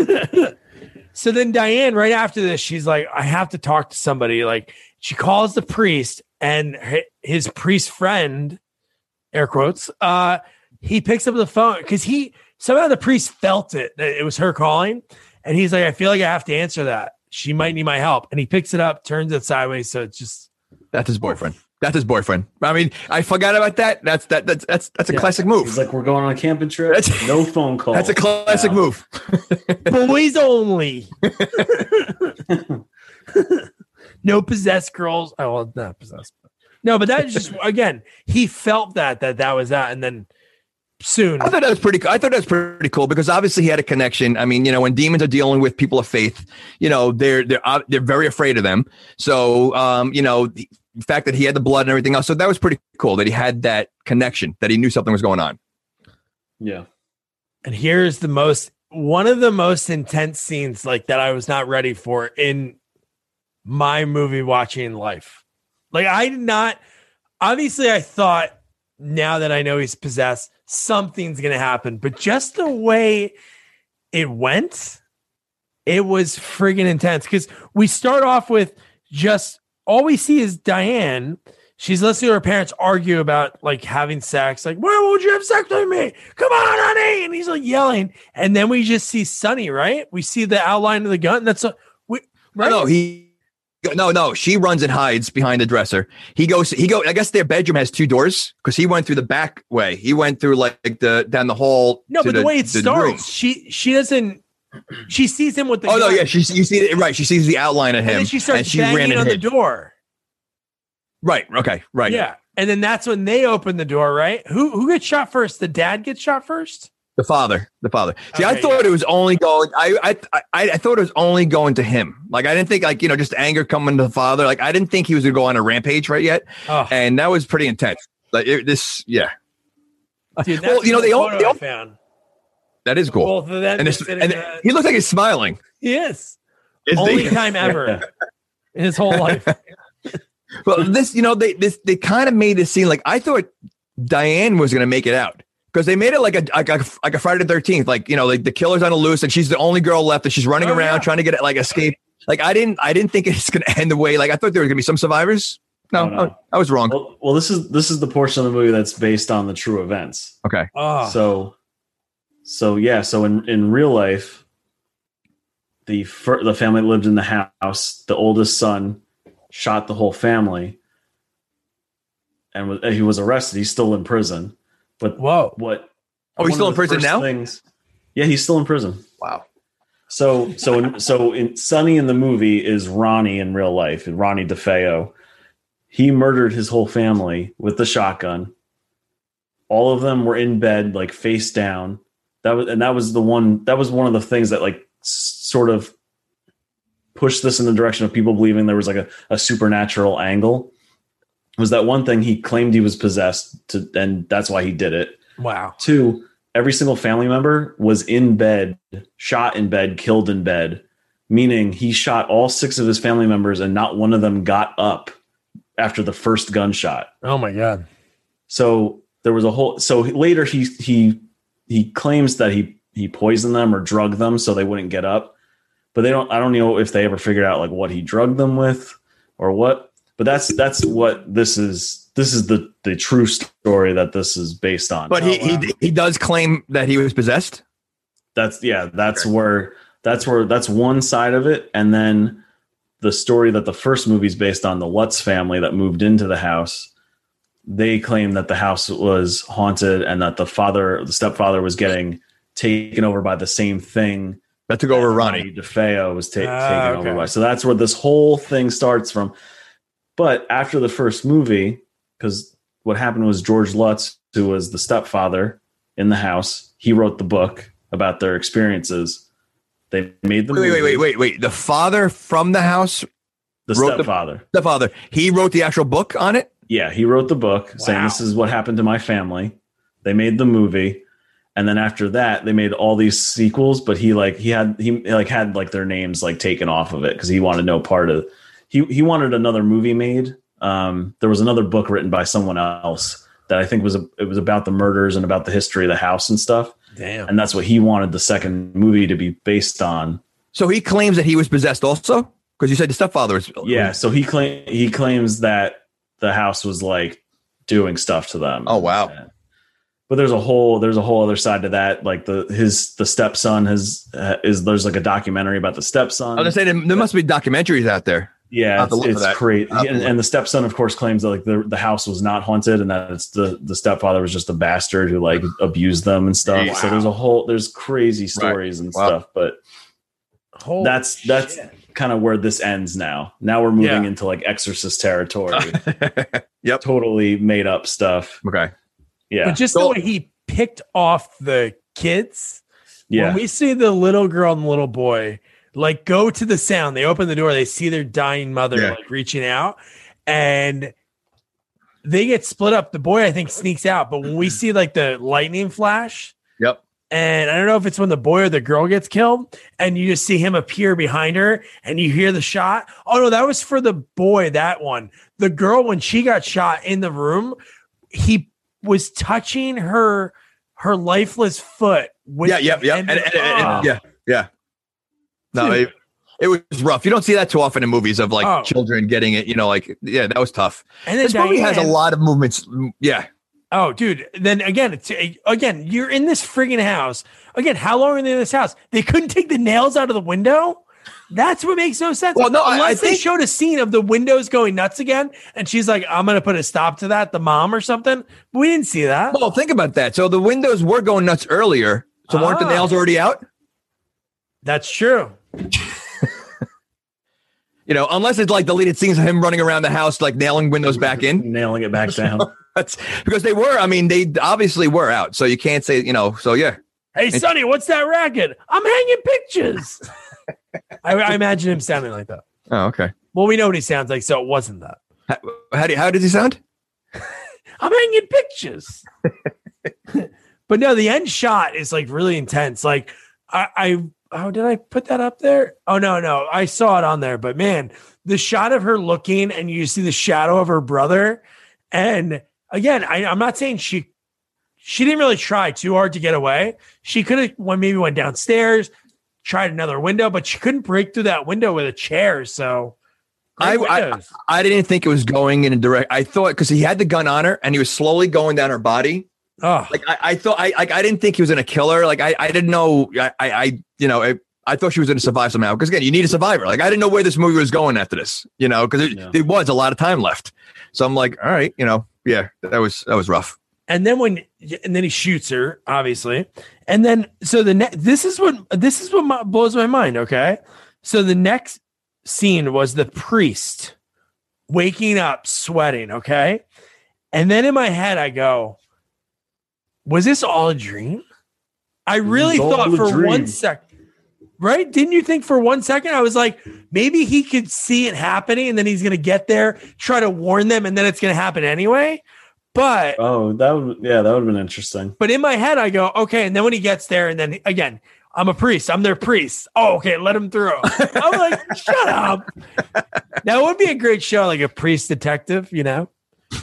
so then Diane, right after this, she's like, I have to talk to somebody. Like she calls the priest and his priest friend, air quotes, uh, he picks up the phone because he somehow the priest felt it that it was her calling. And he's like, I feel like I have to answer that. She might need my help. And he picks it up, turns it sideways. So it's just That's his boyfriend. That's his boyfriend. I mean, I forgot about that. That's that that's that's that's a Yeah. classic move. He's like, we're going on a camping trip. That's- no phone call. That's a classic Yeah. move. boys only. no possessed girls. Oh, well, not possessed. No, but that's just again, he felt that that that was that, and then soon, I thought that was pretty. I thought that was pretty cool because obviously he had a connection. I mean, you know, when demons are dealing with people of faith, you know, they're they're uh, they're very afraid of them. So, um, you know, the fact that he had the blood and everything else, so that was pretty cool that he had that connection, that he knew something was going on. Yeah. and here's the most one of the most intense scenes like that I was not ready for in my movie watching life. Like I did not. Obviously, I thought now that I know he's possessed, something's gonna happen. But just the way it went, it was friggin' intense. Because we start off with just all we see is Diane. She's listening to her parents argue about like having sex. Like, why won't you have sex with me? Come on, honey. And he's like yelling. And then we just see Sonny, right? We see the outline of the gun. That's a we right. No, he. No, no, she runs and hides behind the dresser. He goes. He go. I guess their bedroom has two doors because he went through the back way. He went through like the down the hall. no, but the, way it the starts, room. she she doesn't. She sees him with the. Oh no, yeah, she you see it right. She sees the outline of and him, then she starts and she banging ran and on the door. Right. Okay. Right. Yeah, and then that's when they open the door. Right? Who who gets shot first? The dad gets shot first. The father. The father. See, I thought yeah. it was only going. I, I I I thought it was only going to him. Like I didn't think like you know just anger coming to the father. Like I didn't think he was gonna go on a rampage right yet, Oh, and that was pretty intense. Like it, this, yeah, dude, well, you know, the they all- they all- found. that is cool. Both of them. and, and there. Uh, he looks like he's smiling. Yes. Is Only he? time ever in his whole life. Well, this, you know, they this they kind of made this scene like I thought Diane was gonna make it out because they made it like a like a, like a Friday the Thirteenth, like you know, like the killer's on the loose and she's the only girl left and she's running Oh, around yeah. trying to get it like escape. Like I didn't I didn't think it's gonna end the way like I thought there were gonna be some survivors. No, Oh, no. I, I was wrong. Well, well, this is this is the portion of the movie that's based on the true events. Okay, Oh, So, so yeah, so in in real life, the fir- the family that lived in the house. The oldest son shot the whole family, and was, he was arrested. He's still in prison. But whoa. what? Oh, he's still in prison now? Things, yeah, he's still in prison. wow. So so in, so in Sonny in the movie is Ronnie in real life, and Ronnie DeFeo. He murdered his whole family with the shotgun. All of them were in bed, like face down. That was and that was the one. That was one of the things that like s- sort of pushed this in the direction of people believing there was like a, a supernatural angle. Was that one thing he claimed he was possessed to, and that's why he did it. Wow. Two, every single family member was in bed, shot in bed, killed in bed, meaning he shot all six of his family members and not one of them got up after the first gunshot. Oh my God. So there was a whole so later he he he claims that he he poisoned them or drugged them so they wouldn't get up. But they don't I don't know if they ever figured out like what he drugged them with or what. But that's that's what this is this is the the true story that this is based on. But he, Oh, wow. he he does claim that he was possessed. That's yeah, that's where that's where that's one side of it, and then the story that the first movie is based on, the Lutz family that moved into the house. They claim that the house was haunted and that the father, the stepfather, was getting taken over by the same thing That took over Ronnie. DeFeo was ta- Ah, taken over by. So that's where this whole thing starts from. But after the first movie, because what happened was George Lutz, who was the stepfather in the house, he wrote the book about their experiences. They made the Wait, wait, wait, wait, wait, wait. The father from the house, The stepfather. the father, he wrote the actual book on it. Yeah, he wrote the book saying this is what happened to my family. They made the movie, and then after that, they made all these sequels. But he like he had he like had like their names like taken off of it because he wanted no part of. He he wanted another movie made. Um, there was another book written by someone else that I think was a, it was about the murders and about the history of the house and stuff, Damn. and that's what he wanted the second movie to be based on. So he claims that he was possessed also because you said the stepfather was. Yeah, so he claim he claims that the house was like doing stuff to them. Oh, wow. But there's a whole there's a whole other side to that. Like the his the stepson has uh, is there's like a documentary about the stepson. I was gonna say there, there must be documentaries out there. Yeah, it's, to it's that. crazy. I'll have to And, and the stepson, of course, claims that like the the house was not haunted and that it's the the stepfather was just a bastard who like abused them and stuff. Wow. So there's a whole there's crazy stories and Wow. stuff. But Holy that's that's kind of where this ends now. Now we're moving Yeah. into like exorcist territory. Yep. Totally made up stuff. Okay. Yeah. But just So- the way he picked off the kids. yeah. When we see the little girl and the little boy like go to the sound, they open the door, they see their dying mother Yeah. like reaching out, and they get split up. The boy, I think, sneaks out, but when we see like the lightning flash, Yep. and I don't know if it's when the boy or the girl gets killed, and you just see him appear behind her, and you hear the shot. Oh no, that was for the boy. That one, the girl when she got shot in the room, he was touching her her lifeless foot. With Yeah. Yep. Yep. and- And, and- and- yeah. Yeah. No, it, it was rough. You don't see that too often in movies of like Oh. children getting it. You know, like yeah, that was tough. And This movie has a lot of movements. Yeah. Oh, dude. Then again, it's again, you're in this friggin' house. Again, how long are they in this house? They couldn't take the nails out of the window. That's what makes no sense. Well, no, unless I they think- showed a scene of the windows going nuts again, and she's like, "I'm gonna put a stop to that," the mom or something. But we didn't see that. Well, think about that. So the windows were going nuts earlier. So weren't the Ah. nails already out? That's true. You know, unless it's like deleted scenes of him running around the house, like nailing windows back in. nailing it back down. That's because they were. I mean, they obviously were out. So you can't say, you know. So yeah. Hey, Sonny, what's that racket? I'm hanging pictures. I, I imagine him sounding like that. Oh, okay. Well, we know what he sounds like, so it wasn't that. How, how, do, how does he sound? I'm hanging pictures. but no, the end shot is like really intense. Like I, I, oh, did I put that up there? Oh no, no, I saw it on there. But man, the shot of her looking and you see the shadow of her brother. And again, I, I'm not saying she, she didn't really try too hard to get away. She could have went maybe went downstairs, tried another window, but she couldn't break through that window with a chair. So I- I- I didn't think it was going in a direct. I thought because he had the gun on her and he was slowly going down her body. Oh, Like I, I thought, I like I didn't think he was gonna kill her. Like I, I didn't know. I, I, you know, I, I thought she was gonna survive somehow. Because again, you need a survivor. Like I didn't know where this movie was going after this. You know, because it, Yeah. there was a lot of time left. So I'm like, all right, you know, yeah, that was that was rough. and then when and then he shoots her obviously and then so the next this is what this is what my, blows my mind okay so the next scene was the priest waking up sweating okay and then in my head i go was this all a dream i really thought for one sec right didn't you think for one second i was like maybe he could see it happening and then he's gonna get there try to warn them and then it's gonna happen anyway but oh, that would yeah, that would have been interesting. but in my head, I go, okay. And then when he gets there, and then again, I'm a priest. I'm their priest. Oh, okay. Let him through. I'm like, shut up. That would be a great show, like a priest detective, you know?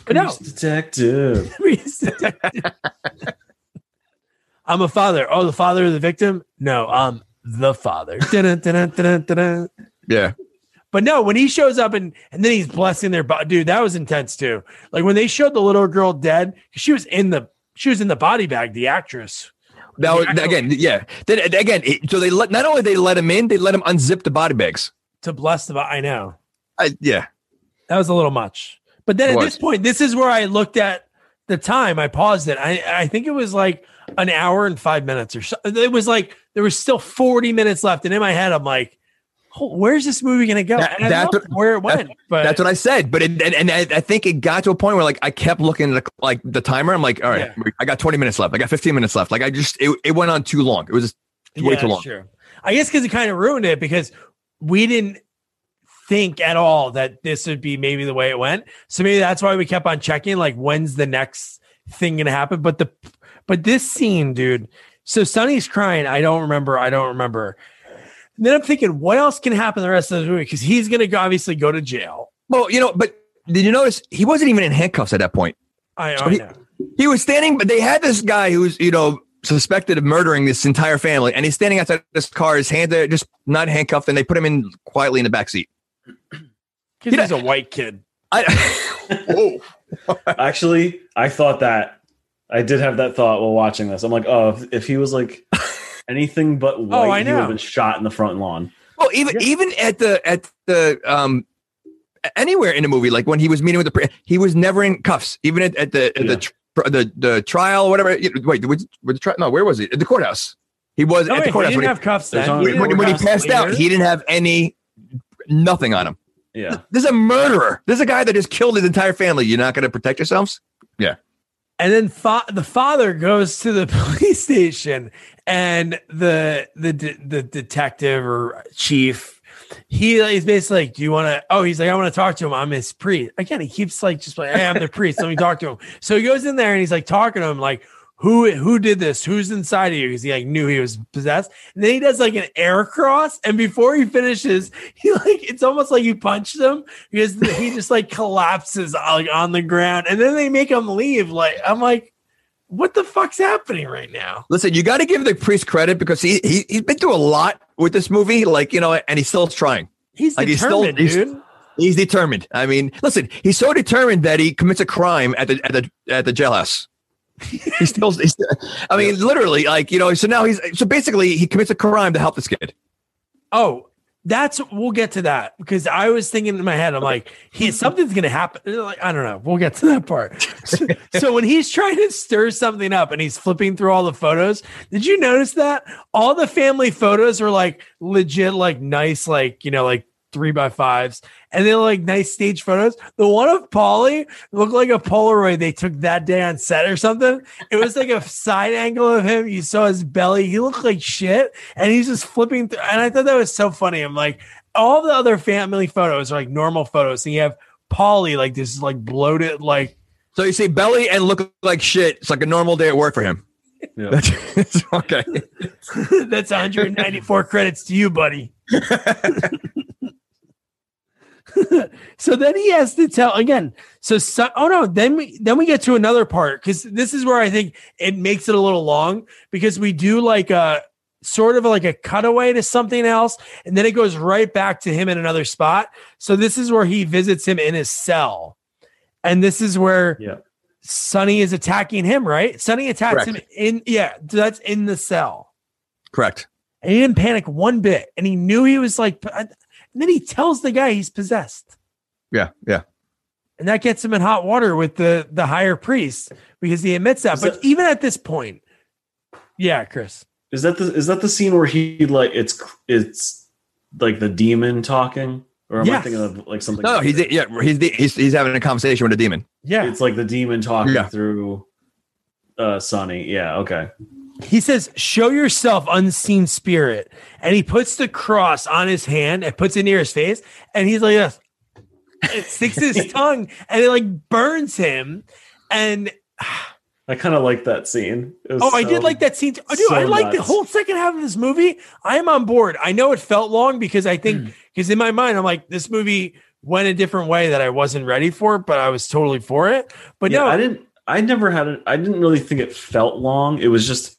But no, detective. priest detective. I'm a father. Oh, the father of the victim? No, I'm the father. Yeah, But no, when he shows up and and then he's blessing their body, dude, that was intense too. Like when they showed the little girl dead, she was in the she was in the body bag, the actress. That was again, yeah. Then again, it- so they let not only they let him in, they let him unzip the body bags. to bless the. I know I, yeah, that was a little much. But then at this point, this is where I looked at the time. I paused it. I I think it was like an hour and five minutes or so. It was like there was still forty minutes left, and in my head, I'm like, oh, "Where's this movie going to go?" That- that's what- where it went. But that's what I said. But it, and, and I, I think it got to a point where like I kept looking at the, like the timer. I'm like, all right, I got 20 minutes left. I got 15 minutes left. Like I just it, it went on too long. It was just way Yeah, too long. Sure. I guess because it kind of ruined it because we didn't think at all that this would be maybe the way it went. So maybe that's why we kept on checking like when's the next thing gonna happen. But the but this scene, dude. So Sonny's crying. I don't remember. I don't remember. And then I'm thinking, what else can happen the rest of the movie? Because he's gonna go, obviously go to jail. Well, you know, but did you notice he wasn't even in handcuffs at that point? I, So I he- know. He was standing, but they had this guy who's, you know, suspected of murdering this entire family, and he's standing outside this car, his hands are just not handcuffed, and they put him in quietly in the back seat. Because he's a white kid. I, whoa. Actually, I thought that I did have that thought while watching this. I'm like, oh, if, if he was like anything but white, Oh, I he would know. have been shot in the front lawn. Well, even even at the at the um anywhere in the movie, like when he was meeting with the pri- he was never in cuffs. Even at, at the at Yeah. the tr- the the trial, or whatever. Wait, was, was the tri- no, where was he? At the courthouse. He was No, at wait, the he courthouse didn't when, have cuffs then. only- He he, when, when he have cuffs passed out. He didn't have any nothing on him. Yeah. This is a murderer. This is a guy that just killed his entire family. You're not going to protect yourselves? Yeah. And then fa- the father goes to the police station, and the the de- the detective or chief, he is basically like, "Do you want to?" Oh, he's like, "I want to talk to him. I'm his priest." Again, he keeps like just like, "Hey, I'm the priest. Let me talk to him." So he goes in there and he's like talking to him, like, "Who who did this? Who's inside of you?" Because he like knew he was possessed. And then he does like an air cross, and before he finishes, he like it's almost like he punched him because he just like collapses uh, like on the ground, and then they make him leave. Like I'm like, what the fuck's happening right now? Listen, you got to give the priest credit because he, he he's been through a lot with this movie, like you know, and he's still trying. He's Like, he's still- determined, he's- dude. He's determined. I mean, listen, he's so determined that he commits a crime at the at the at the jailhouse. He's still, he's, I mean, literally, like you know. So now he's so basically he commits a crime to help this kid. Oh, that's we'll get to that because I was thinking in my head, I'm like, he something's gonna happen. Like, I don't know. We'll get to that part. So, so when he's trying to stir something up and he's flipping through all the photos, did you notice that all the family photos are like legit, like nice, like you know, like three by fives, and they're like nice stage photos. The one of Paulie looked like a Polaroid they took that day on set or something. It was like a side angle of him. You saw his belly. He looked like shit, and he's just flipping through. And I thought that was so funny. I'm like, all the other family photos are like normal photos, and you have Paulie like this is like bloated like. So you see Belly and look like shit. It's like a normal day at work for him. Yeah. That's okay. That's 194 credits to you, buddy. so then he has to tell again. So, so oh no, then we then we get to another part because this is where I think it makes it a little long because we do like a sort of like a cutaway to something else, and then it goes right back to him in another spot. So this is where he visits him in his cell, and this is where Yeah. Sonny is attacking him. Right? Sonny attacks Correct. him in yeah. That's in the cell. Correct. And he didn't panic one bit. And he knew he was like, and then he tells the guy he's possessed. Yeah. Yeah. And that gets him in hot water with the, the higher priest because he admits that. Is but that- even at this point, yeah, Chris. Is that the is that the scene where he like it's it's like the demon talking? Or am I thinking of like something? No, he's yeah, he's he's he's having a conversation with a demon. Yeah. it's like the demon talking Yeah. through uh Sonny. Yeah, okay. He says, Show yourself, unseen spirit. And he puts the cross on his hand and puts it near his face. And he's like, this. It sticks his tongue and it like burns him. And I kind of like that scene. Oh, I did like that scene. Too. Oh, dude, so I like the whole second half of this movie. I am on board. I know it felt long because I think because in my mind I'm like this movie went a different way that I wasn't ready for, but I was totally for it. But yeah, no, I didn't. I never had it. I didn't really think it felt long. It was just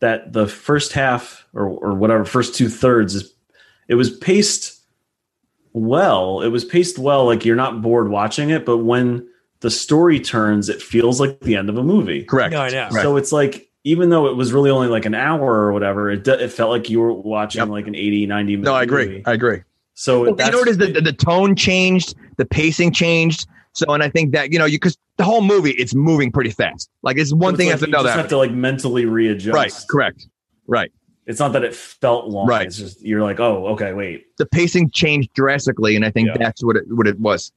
that the first half or or whatever first two thirds is it was paced well. It was paced well. Like you're not bored watching it, but when the story turns, it feels like the end of a movie. Correct. No, I know. Right. So it's like even though it was really only like an hour or whatever, it, it felt like you were watching Yep. like an 80, 90 minute No, I agree. movie. I agree. So Well, you that's, know what is the, the tone changed, the pacing changed. So, and I think that you know, you because the whole movie it's moving pretty fast. Like it's one it's thing you like have to know just that. have to like mentally readjust. right, correct, right. It's not that it felt long. Right. It's just you're like, oh, okay, wait. The pacing changed drastically, and I think Yeah. that's what it what it was.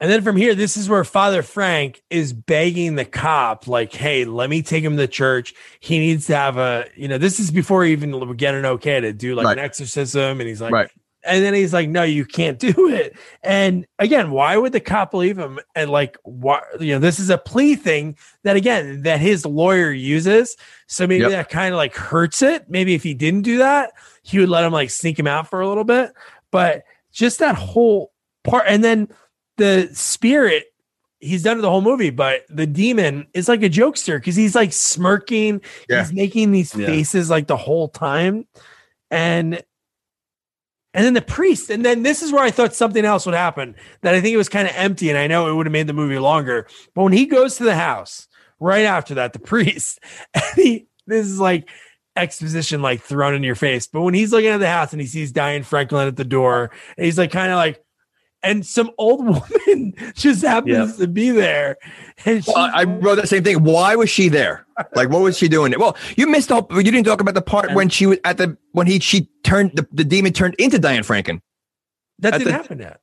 And then from here, this is where Father Frank is begging the cop, like, hey, let me take him to church. He needs to have a, you know, this is before he even would get an okay to do like Right. an exorcism. And he's like, Right. And then he's like, no, you can't do it. And again, why would the cop believe him? And like, why, you know, this is a plea thing that again, that his lawyer uses. So maybe Yep. that kind of like hurts it. Maybe if he didn't do that, he would let him like sneak him out for a little bit. But just that whole part. And then the spirit he's done it the whole movie but the demon is like a jokester because he's like smirking Yeah. he's making these Yeah. faces like the whole time and and then the priest and then this is where i thought something else would happen that i think it was kind of empty and i know it would have made the movie longer. But when he goes to the house right after that the priest and he this is like exposition like thrown in your face. But when he's looking at the house and he sees diane franklin at the door and he's like kind of like and some old woman just happens to be there. And she, Well, I wrote the same thing. Why was she there? Like, what was she doing? Well, you missed the whole. You didn't talk about the part when she was at the when he she turned the, the demon turned into Diane Franklin. that at didn't the- happen yet.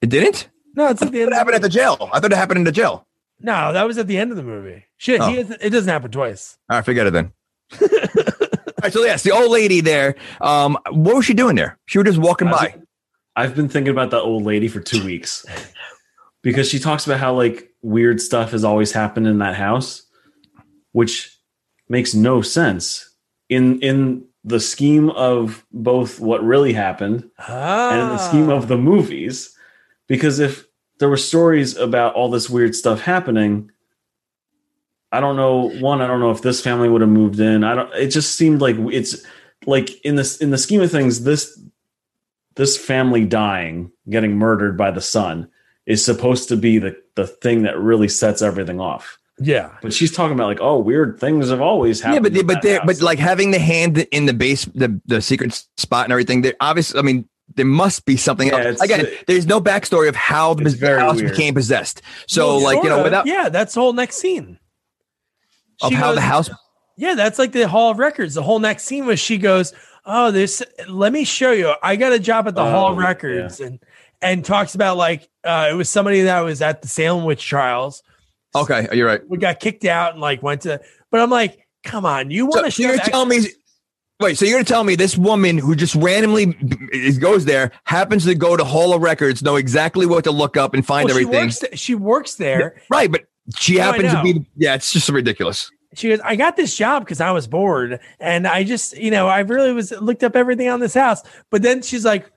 It didn't. No, it's at the end. Of happened the at the jail? I thought it happened in the jail. no, that was at the end of the movie. Shit, Oh. it doesn't happen twice. All right, forget it then. All right, so yes, the old lady there. Um, what was she doing there? She was just walking by. I've been thinking about that old lady for two weeks because she talks about how like weird stuff has always happened in that house, which makes no sense in in the scheme of both what really happened Ah. and the scheme of the movies. Because if there were stories about all this weird stuff happening, I don't know. One, I don't know if this family would have moved in. I don't. It just seemed like it's like in this in the scheme of things, this this family dying, getting murdered by the son, is supposed to be the the thing that really sets everything off. yeah. But she's talking about like, oh, weird things have always happened. Yeah, happened. but in but that there, house. but like having the hand in the base, the the secret spot and everything. There, obviously, I mean, there must be something Yeah, else. it's- Again, there's no backstory of how the house weird. became possessed. So, Well, like you know, sorta. without yeah, that's the whole next scene. of She how goes- the house. Yeah, that's like the Hall of Records. The whole next scene was she goes, "Oh, this. Let me show you. I got a job at the Hall of Oh, Records," and and talks about like uh, it was somebody that was at the Salem witch trials. Okay, you're right. We got kicked out and like went to. But I'm like, come on, you want to so show you're that- telling me. Wait, so you're gonna tell me this woman who just randomly goes there happens to go to Hall of Records, know exactly what to look up and find Well, she everything, works, th- she works there. right? But she No, happens to be. Yeah, it's just ridiculous. She goes, I got this job because I was bored. And I just, you know, I really was looked up everything on this house. But then she's like,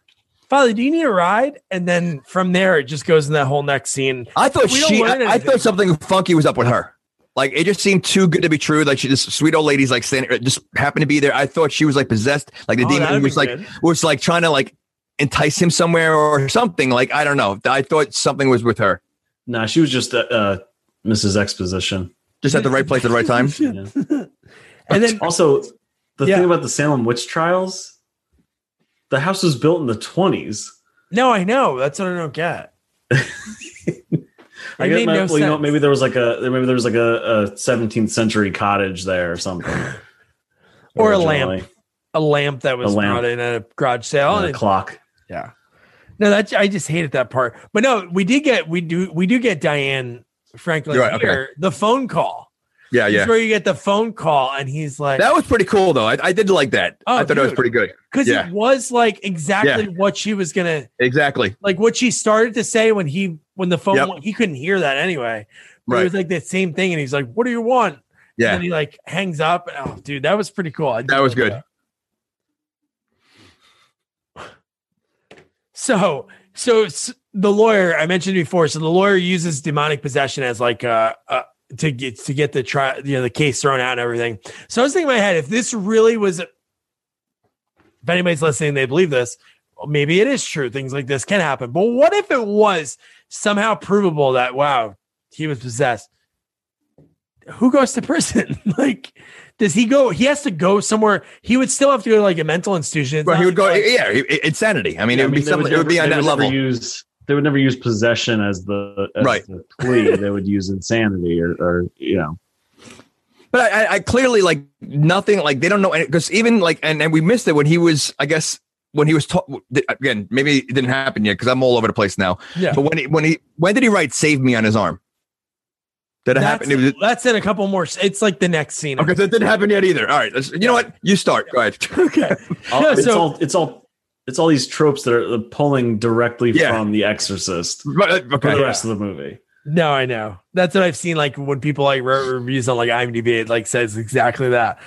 Father, do you need a ride? And then from there, it just goes in that whole next scene. I thought We she, I, I thought something funky was up with her. Like it just seemed too good to be true. Like she, this sweet old lady's like standing, just happened to be there. I thought she was like possessed. Like the Oh, demon was like good. was like trying to like entice him somewhere or something. Like I don't know. I thought something was with her. nah, she was just uh, uh, Mrs. Exposition. Just at the right place at the right time. Yeah. And then, Also, the Yeah. thing about the Salem witch trials, the house was built in the twenties. no, I know. That's what I don't get. I It guess made ma- no well, you know, maybe there was like a maybe there was like a, a 17th century cottage there or something, Or a lamp. A lamp that was lamp. brought in at a garage sale. And and a clock. Yeah. No, that I just hated that part. But no, we did get we do we do get Diane Franklin right, okay. here. The phone call. Yeah, yeah. is where you get the phone call, and he's like, That was pretty cool though. I, I did like that. Oh, I thought it was pretty good. because yeah. it was like exactly what she was gonna Exactly. like what she started to say when he when the phone Yep. went- he couldn't hear that anyway. But Right. It was like that same thing, and he's like, "What do you want?" Yeah. And he like hangs up. Oh, dude, that was pretty cool. That was good. So, so s- the lawyer I mentioned before. So the lawyer uses demonic possession as like uh, uh to get to get the try you know the case thrown out and everything. So I was thinking in my head if this really was, if anybody's listening, they believe this. Well, maybe it is true. Things like this can happen. But what if it was somehow provable that wow he was possessed? who goes to prison? like, does he go? He has to go somewhere. He would still have to go to like a mental institution. It's Well, he would go. like- Yeah, he- insanity. I mean, Yeah, it would be they something. It would be on never- that level. Use, they would never use possession as the as Right. the plea. they would use insanity or, or you know. But I, I, I clearly like nothing. Like they don't know because even like and and we missed it when he was. I guess when he was taught again. Maybe it didn't happen yet because I'm all over the place now. Yeah. But when he when he when did he write "Save Me" on his arm? Did it That's, happen? It was, that's in a couple more. It's like the next scene. okay, that didn't happen yet either. All right, let's, you know what? You start. Go ahead. Okay. All- No, it's so- all it's all it's all these tropes that are pulling directly Yeah. from The Exorcist Right, for okay. the rest of the movie. No, I know. That's what I've seen. Like when people like wrote reviews on like IMDb, it like says exactly that.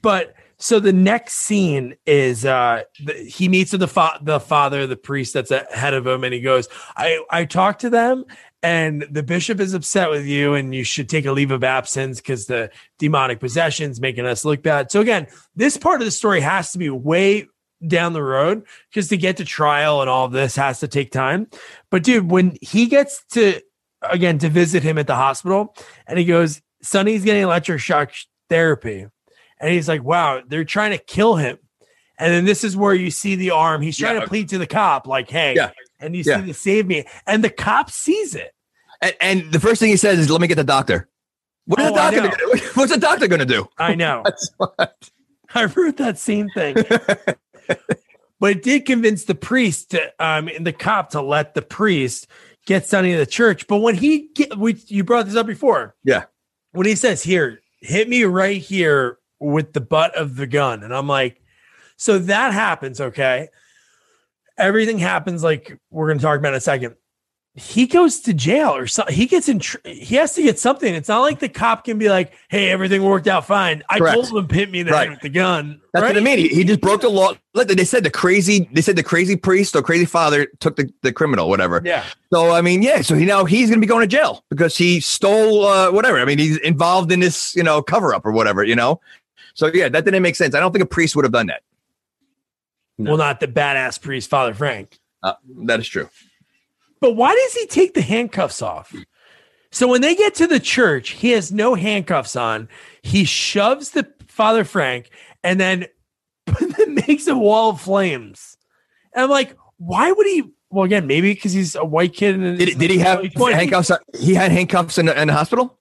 But so the next scene is uh the, he meets with the fa- the father, the priest that's ahead of him, and he goes, "I I talked to them, and the bishop is upset with you, and you should take a leave of absence because the demonic possession's making us look bad." So again, this part of the story has to be way down the road because to get to trial and all of this has to take time. But dude, when he gets to again to visit him at the hospital and he goes sonny's getting electric shock therapy and he's like wow they're trying to kill him and then this is where you see the arm he's trying Yeah. to plead to the cop like hey Yeah. and you Yeah. see the save me and the cop sees it And, and the first thing he says is, "Let me get the doctor." What is Oh, the doctor? Gonna do? What's the doctor going to do? i know That's what. i wrote that same thing but it did convince the priest to um and the cop to let the priest get sonny to the church. But when he get we you brought this up before. Yeah. when he says here hit me right here with the butt of the gun. And i'm like so that happens okay? Everything happens like we're going to talk about in a second he goes to jail or something he gets in tr- he has to get something it's not like the cop can be like hey everything worked out fine i Correct. told him hit me in the Right. head with the gun That's right? what I mean. He, he just broke the law. Look, They said the crazy. They said the crazy priest or crazy father took the, the criminal, whatever. yeah So I mean, yeah. So he now he's going to be going to jail because he stole uh, whatever. I mean, he's involved in this, you know, cover up or whatever. You know. So yeah, that didn't make sense. I don't think a priest would have done that. well not the badass priest father frank Uh, that is true. But why does he take the handcuffs off? So when they get to the church, he has no handcuffs on. He shoves the Father Frank and then, makes a wall of flames. And I'm like, why would he? Well, again, maybe because he's a white kid. And Did, did he have early 20s. handcuffs? He had handcuffs in the, in the hospital.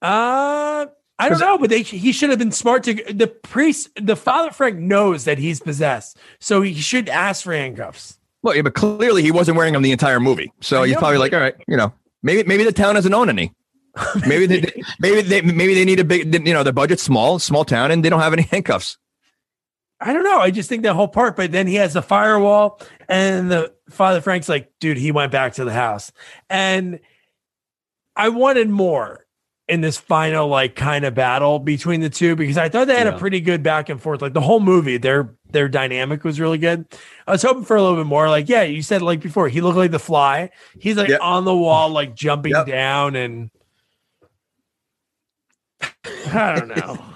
Uh, I don't know, but they he should have been smart to the priest. The Father Frank knows that he's possessed, so he should ask for handcuffs. Well, yeah, but clearly he wasn't wearing them the entire movie. So he's probably like, all right, you know, maybe maybe the town doesn't own any. Maybe they, maybe they maybe they need a big, you know, their budget's small, small town, and they don't have any handcuffs. I don't know. I just think that whole part, but then he has the firewall, and the Father Frank's like, dude, he went back to the house. And I wanted more in this final, like, kind of battle between the two because I thought they had a pretty good back and forth. Like the whole movie, their their dynamic was really good. I was hoping for a little bit more. Like, yeah, you said like before, he looked like the fly. He's like Yep. on the wall, like jumping Yep. down, and I don't know.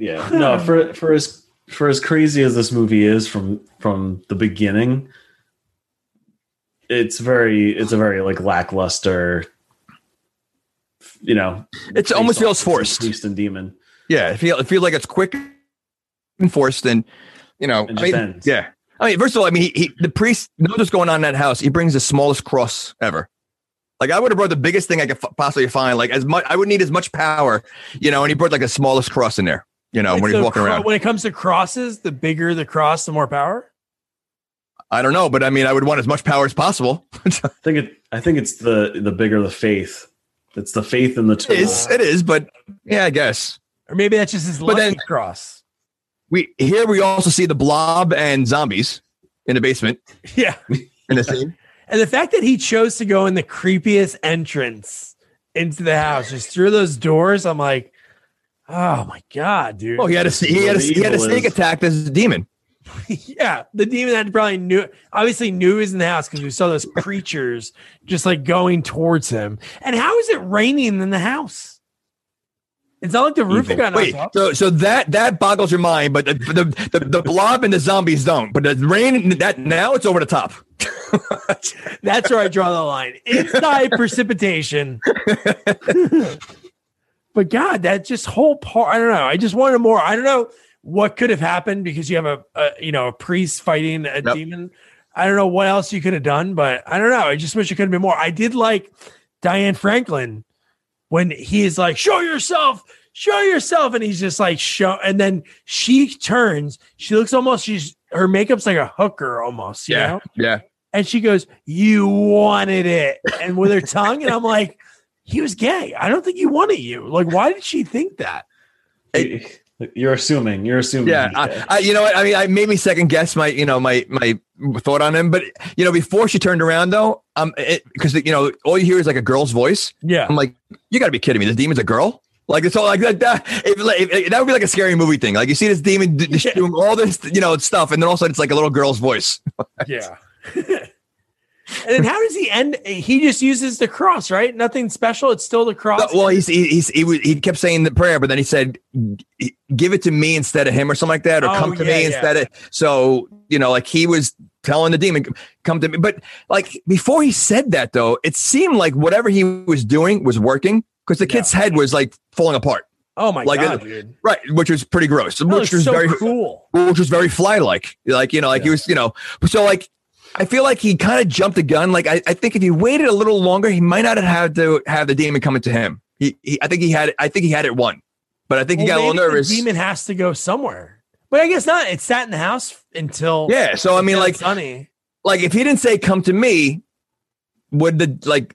Yeah. No, for for as for as crazy as this movie is from from the beginning, it's very it's a very like lackluster you know It's almost feels forced. priest and demon Yeah, it feel it feels like it's quick and forced, and you know, and I mean, ends. yeah. I mean, first of all, I mean, he, he the priest knows what's going on in that house. He brings the smallest cross ever. Like I would have brought the biggest thing I could f- possibly find. Like as much, I would need as much power, you know. And he brought like the smallest cross in there, you know, Like, when he's walking cro- around. When it comes to crosses, the bigger the cross, the more power. I don't know, but I mean, I would want as much power as possible. I think it I think it's the the bigger the faith. It's the faith in the it tool. is, it is, but yeah, I guess Or maybe that's just his But lucky then- cross. we here we also see the blob and zombies in the basement Yeah. in the scene. And the fact that he chose to go in the creepiest entrance into the house, just through those doors, I'm like, oh my God, dude. Oh, he had a he had a, he had a snake attack as a demon. yeah. The demon that probably knew, obviously knew he was in the house because we saw those creatures just like going towards him. And how is it raining in the house? It's not like the roof Evil. got Wait, so so that that boggles your mind, but the the, the, the blob and the zombies don't. But the rain that now it's over the top. That's where I draw the line. Inside precipitation. but but God, that just whole part, I don't know. I just wanted more. I don't know what could have happened because you have a, a you know, a priest fighting a Yep. demon. I don't know what else you could have done, but I don't know. I just wish it could have been more. I did like Diane Franklin when he is like, show yourself, show yourself. And he's just like, show. And then she turns, she looks almost, she's, her makeup's like a hooker almost, you know? yeah. And she goes, You wanted it. And with her tongue. And I'm like, He was gay. I don't think he wanted you. Like, why did she think that? You're assuming. You're assuming. Yeah, I. I, you know what? I mean, I made me second guess my, you know, my my thought on him. But you know, before she turned around, though, um, because you know, all you hear is like a girl's voice. Yeah. I'm like, you got to be kidding me! This demon's a girl. Like it's all like that. That, if, if, if- that would be like a scary movie thing. Like you see this demon d- Yeah. doing all this, you know, stuff, and then all of a sudden it's like a little girl's voice. Yeah. and then how does he end? He just uses the cross, right? Nothing special. It's still the cross. well, he's, he, he's he, was- he kept saying the prayer, but then he said, "Give it to me instead of him," or something like that, or Oh, "Come to yeah, me yeah. instead of." So you know, like he was telling the demon, "Come to me." But like before he said that, though, it seemed like whatever he was doing was working because the kid's head was like falling apart, oh my like god, it- right? Which was pretty gross. That which was so very cool. which was very fly like. Like, you know, like he was, you know, so like I feel like he kind of jumped the gun. Like I, I think if he waited a little longer, he might not have had to have the demon coming to him. He, he I think he had I think he had it won. But I think he got a little nervous. demon has to go somewhere. But I guess not. It sat in the house until Yeah. So I mean like Sonny. like if he didn't say come to me, would the like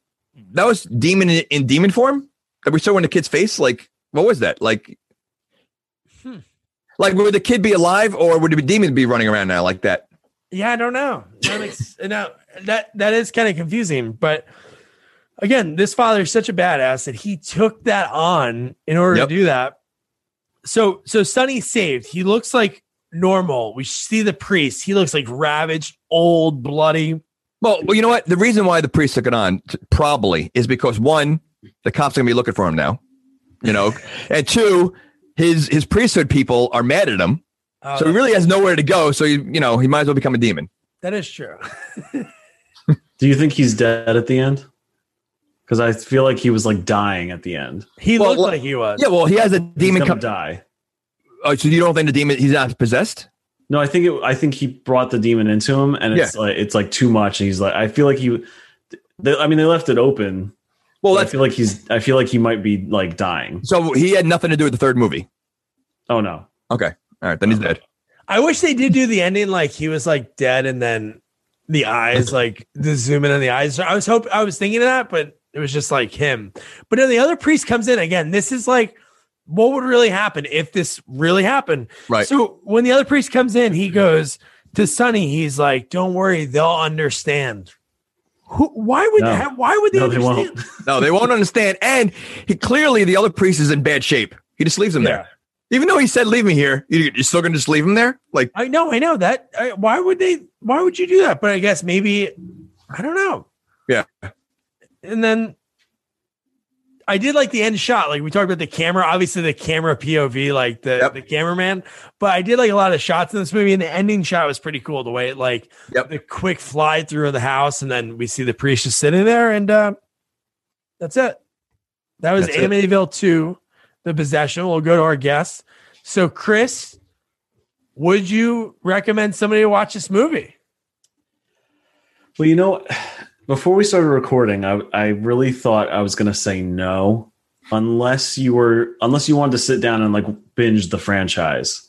that was demon in, in demon form that we saw in the kid's face? Like what was that? Like Hmm. like would the kid be alive or would the demon be running around now like that? Yeah, I don't know. That makes no, that that is kind of confusing. But again, this father is such a badass that he took that on in order Yep. to do that. So so Sonny's saved. He looks like normal. We see the priest. He looks like ravaged, old, bloody. Well, well, you know what? The reason why the priest took it on t- probably is because one, the cops are gonna be looking for him now, you know, and two, his his priesthood people are mad at him, Uh, so he really has nowhere to go. So you you know he might as well become a demon. that is true. Do you think he's dead at the end? Because I feel like he was like dying at the end. He Well, looked well, like he was. Yeah, well, he has a demon come. die. Oh, so you don't think the demon he's not possessed? No, I think it. I think he brought the demon into him, and it's like it's like too much. And he's like, I feel like he. They, I mean, they left it open. Well, Well, I feel like he's. I feel like he might be like dying. so he had nothing to do with the third movie. Oh no. Okay, all right, then he's dead. I wish they did do the ending like he was like dead and then the eyes like the zoom in on the eyes. I was hoping I was thinking of that, but it was just like him. But then the other priest comes in again. This is like what would really happen if this really happened. Right. So when the other priest comes in, he goes to Sonny. He's like, "Don't worry, they'll understand." Who? Why would? No. ha- why would they No, they understand? won't. No, they won't understand. And he clearly the other priest is in bad shape. He just leaves him Yeah. there, even though he said leave me here. You- You're still gonna just leave him there? Like I know, I know that. I, why would they? Why would you do that? But I guess maybe I don't know. Yeah. And then I did like the end shot. Like we talked about the camera, obviously the camera POV, like the Yep. the cameraman. But I did like a lot of shots in this movie, and the ending shot was pretty cool. The way it like Yep. the quick fly through of the house, and then we see the priest just sitting there, and uh, that's it. That was That's it. Amityville two, the possession. We'll go to our guests. So, Chris, would you recommend somebody to watch this movie? Well, you know, before we started recording, I I really thought I was gonna say no, unless you were unless you wanted to sit down and like binge the franchise,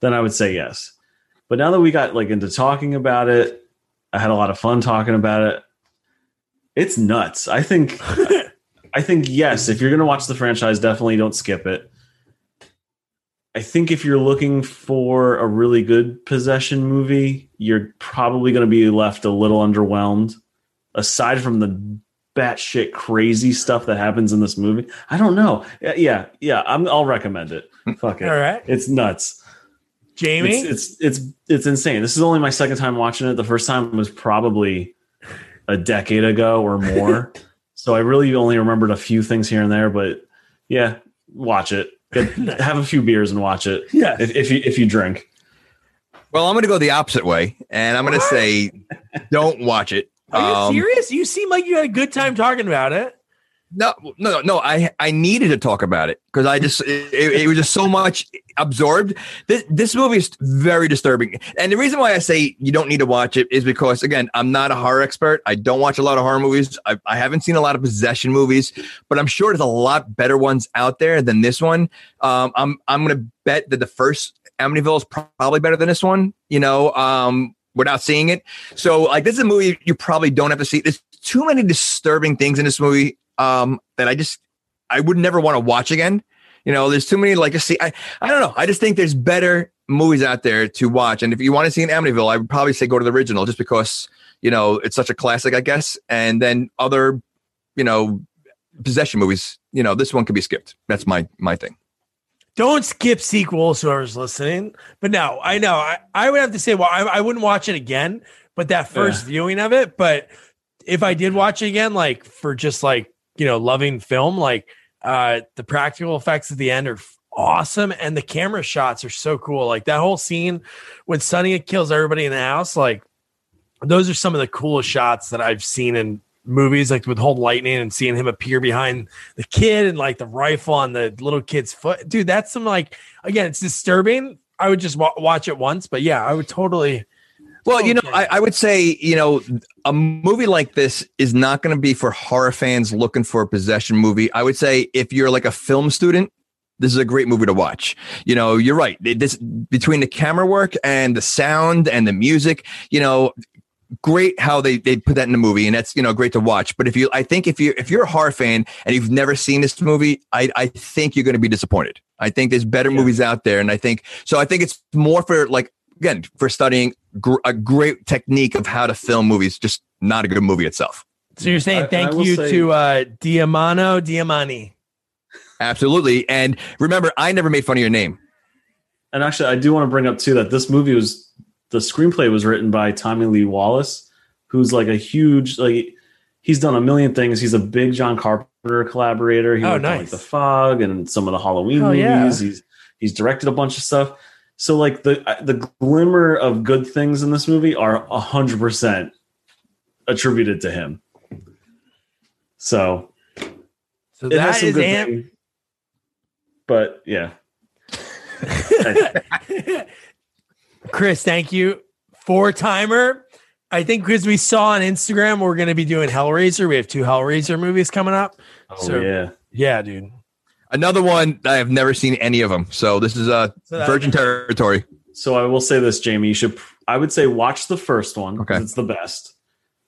then I would say yes. But now that we got like into talking about it, I had a lot of fun talking about it. It's nuts. I think I think yes, if you're gonna watch the franchise, definitely don't skip it. I think if you're looking for a really good possession movie, you're probably going to be left a little underwhelmed. Aside from the batshit crazy stuff that happens in this movie, I don't know. Yeah, yeah, yeah I'm, I'll recommend it. Fuck it, All right, it's nuts. Jamie. It's, it's it's it's insane. This is only my second time watching it. The first time was probably a decade ago or more. so I really only remembered a few things here and there. But yeah, watch it. Get, have a few beers and watch it. Yeah. if, if you if you drink. Well, I'm going to go the opposite way, and I'm going to say, don't watch it. Are you Um, serious? You seem like you had a good time talking about it. No, no, no. I I needed to talk about it because I just it, it, was just so much absorbed. This this movie is very disturbing, and the reason why I say you don't need to watch it is because again, I'm not a horror expert. I don't watch a lot of horror movies. I, I haven't seen a lot of possession movies, but I'm sure there's a lot better ones out there than this one. Um, I'm I'm gonna bet that the first Amityville is probably better than this one. You know, um, without seeing it. So like this is a movie you probably don't have to see. There's too many disturbing things in this movie um, that I just I would never want to watch again. You know, there's too many like see. I, I don't know. I just think there's better movies out there to watch. And if you want to see an Amityville, I would probably say go to the original just because, you know, it's such a classic, I guess. And then other, you know, possession movies, you know, this one could be skipped. That's my my thing. Don't skip sequels, whoever's listening. But no, I know. I, I would have to say, well, I, I wouldn't watch it again, but that first yeah. viewing of it, but if I did watch it again, like for just like you know, loving film. Like uh, the practical effects at the end are awesome, and the camera shots are so cool. Like that whole scene when Sonny kills everybody in the house, like those are some of the coolest shots that I've seen in movies, like with Hold Lightning and seeing him appear behind the kid and like the rifle on the little kid's foot. Dude, that's some like again, it's disturbing. I would just wa- watch it once, but yeah, I would totally well, you know, I, I, would say, you know, a movie like this is not going to be for horror fans looking for a possession movie. I would say if you're like a film student, this is a great movie to watch. You know, you're right. This between the camera work and the sound and the music, you know, great how they they put that in the movie, and that's you know great to watch. But if you, I think if you if you're a horror fan and you've never seen this movie, I I think you're going to be disappointed. I think there's better yeah. movies out there, and I think so. I think it's more for like again for studying gr- a great technique of how to film movies, just not a good movie itself. So you're saying thank you say, to uh, Damiano Damiani. Absolutely. And remember, I never made fun of your name. And actually, I do want to bring up too that this movie was the screenplay was written by Tommy Lee Wallace, who's like a huge like he's done a million things. He's a big John Carpenter collaborator. He oh, nice. on, like The Fog and some of the Halloween oh, movies. Yeah. He's he's directed a bunch of stuff. So like the uh, the glimmer of good things in this movie are hundred percent attributed to him. So, so that is Am- things, but yeah. Chris, thank you. Four timer. I think because we saw on Instagram, we're going to be doing Hellraiser. We have two Hellraiser movies coming up. Oh, so, yeah. Yeah, dude. Another one I have never seen any of them, so this is a uh, so virgin territory. So I will say this, Jamie. You should. I would say watch the first one. Okay, it's the best.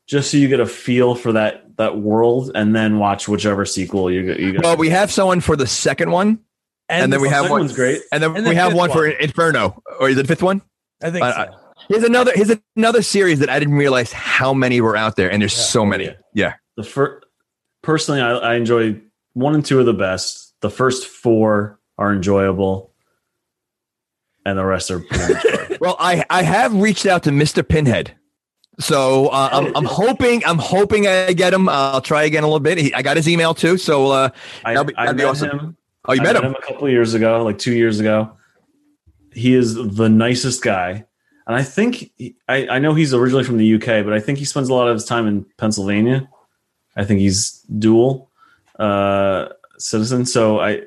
Just so you get a feel for that that world, and then watch whichever sequel you get. You well, we have someone for the second one, and, and then we have one. Great, and then and we the have one, one, for Inferno, or is it the fifth one? I think. Uh, so. Here's another. Here's another series that I didn't realize how many were out there, and there's yeah. so many. Yeah. yeah. The first, personally, I, I enjoy one and two are the best the first four are enjoyable, and the rest are. well, I I have reached out to Mister Pinhead. So uh, I'm, I'm hoping I'm hoping I get him. I'll try again a little bit. He, I got his email too, so uh, that'll be, that'll be awesome. Him. Oh, you met, met him. him a couple years ago, like two years ago. He is the nicest guy, and I think he, I I know he's originally from the UK, but I think he spends a lot of his time in Pennsylvania. I think he's dual. Uh, citizen. So I,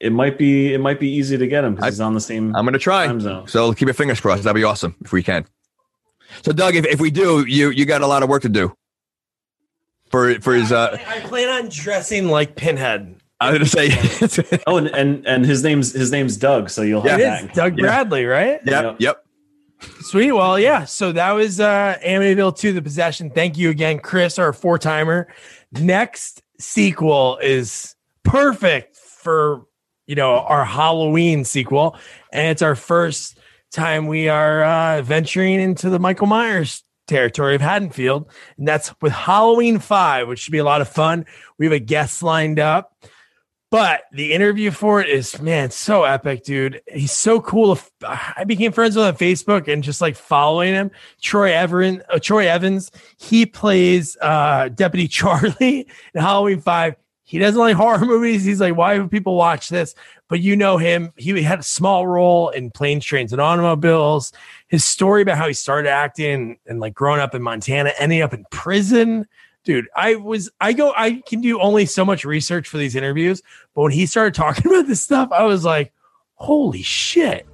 it might be it might be easy to get him because he's on the same. I'm going to try. Time zone. So keep your fingers crossed. That'd be awesome if we can. So Doug, if, if we do, you you got a lot of work to do. For for his. Uh, I plan on dressing like Pinhead. I was going to say. oh, and, and and his name's his name's Doug. So you'll have yeah. Doug Bradley, right? Yep. Yep. yep. Sweet. Well, yeah. So that was uh Amityville 2 The Possession. Thank you again, Chris, our four timer. Next sequel is perfect for you know our Halloween sequel, and it's our first time we are uh, venturing into the Michael Myers territory of Haddonfield, and that's with Halloween Five, which should be a lot of fun. We have a guest lined up. But the interview for it is, man, so epic, dude. He's so cool. I became friends with him on Facebook and just like following him. Troy Everin, uh, Troy Evans, he plays uh, Deputy Charlie in Halloween 5 he doesn't like horror movies. He's like, why would people watch this? But you know him. He had a small role in Planes, Trains, and Automobiles. His story about how he started acting and like growing up in Montana, ending up in prison. dude, I was, I go, I can do only so much research for these interviews, but when he started talking about this stuff, I was like, holy shit.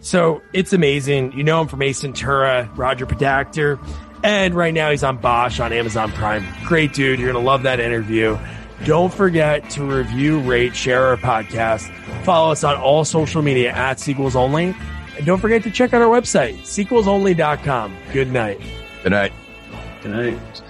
So it's amazing. You know him from Ace Ventura, Roger Podacter, and right now he's on Bosch on Amazon Prime. Great dude. You're going to love that interview. Don't forget to review, rate, share our podcast. Follow us on all social media at Sequels Only. And don't forget to check out our website, sequelsonly.com. Good night. Good night. Good night.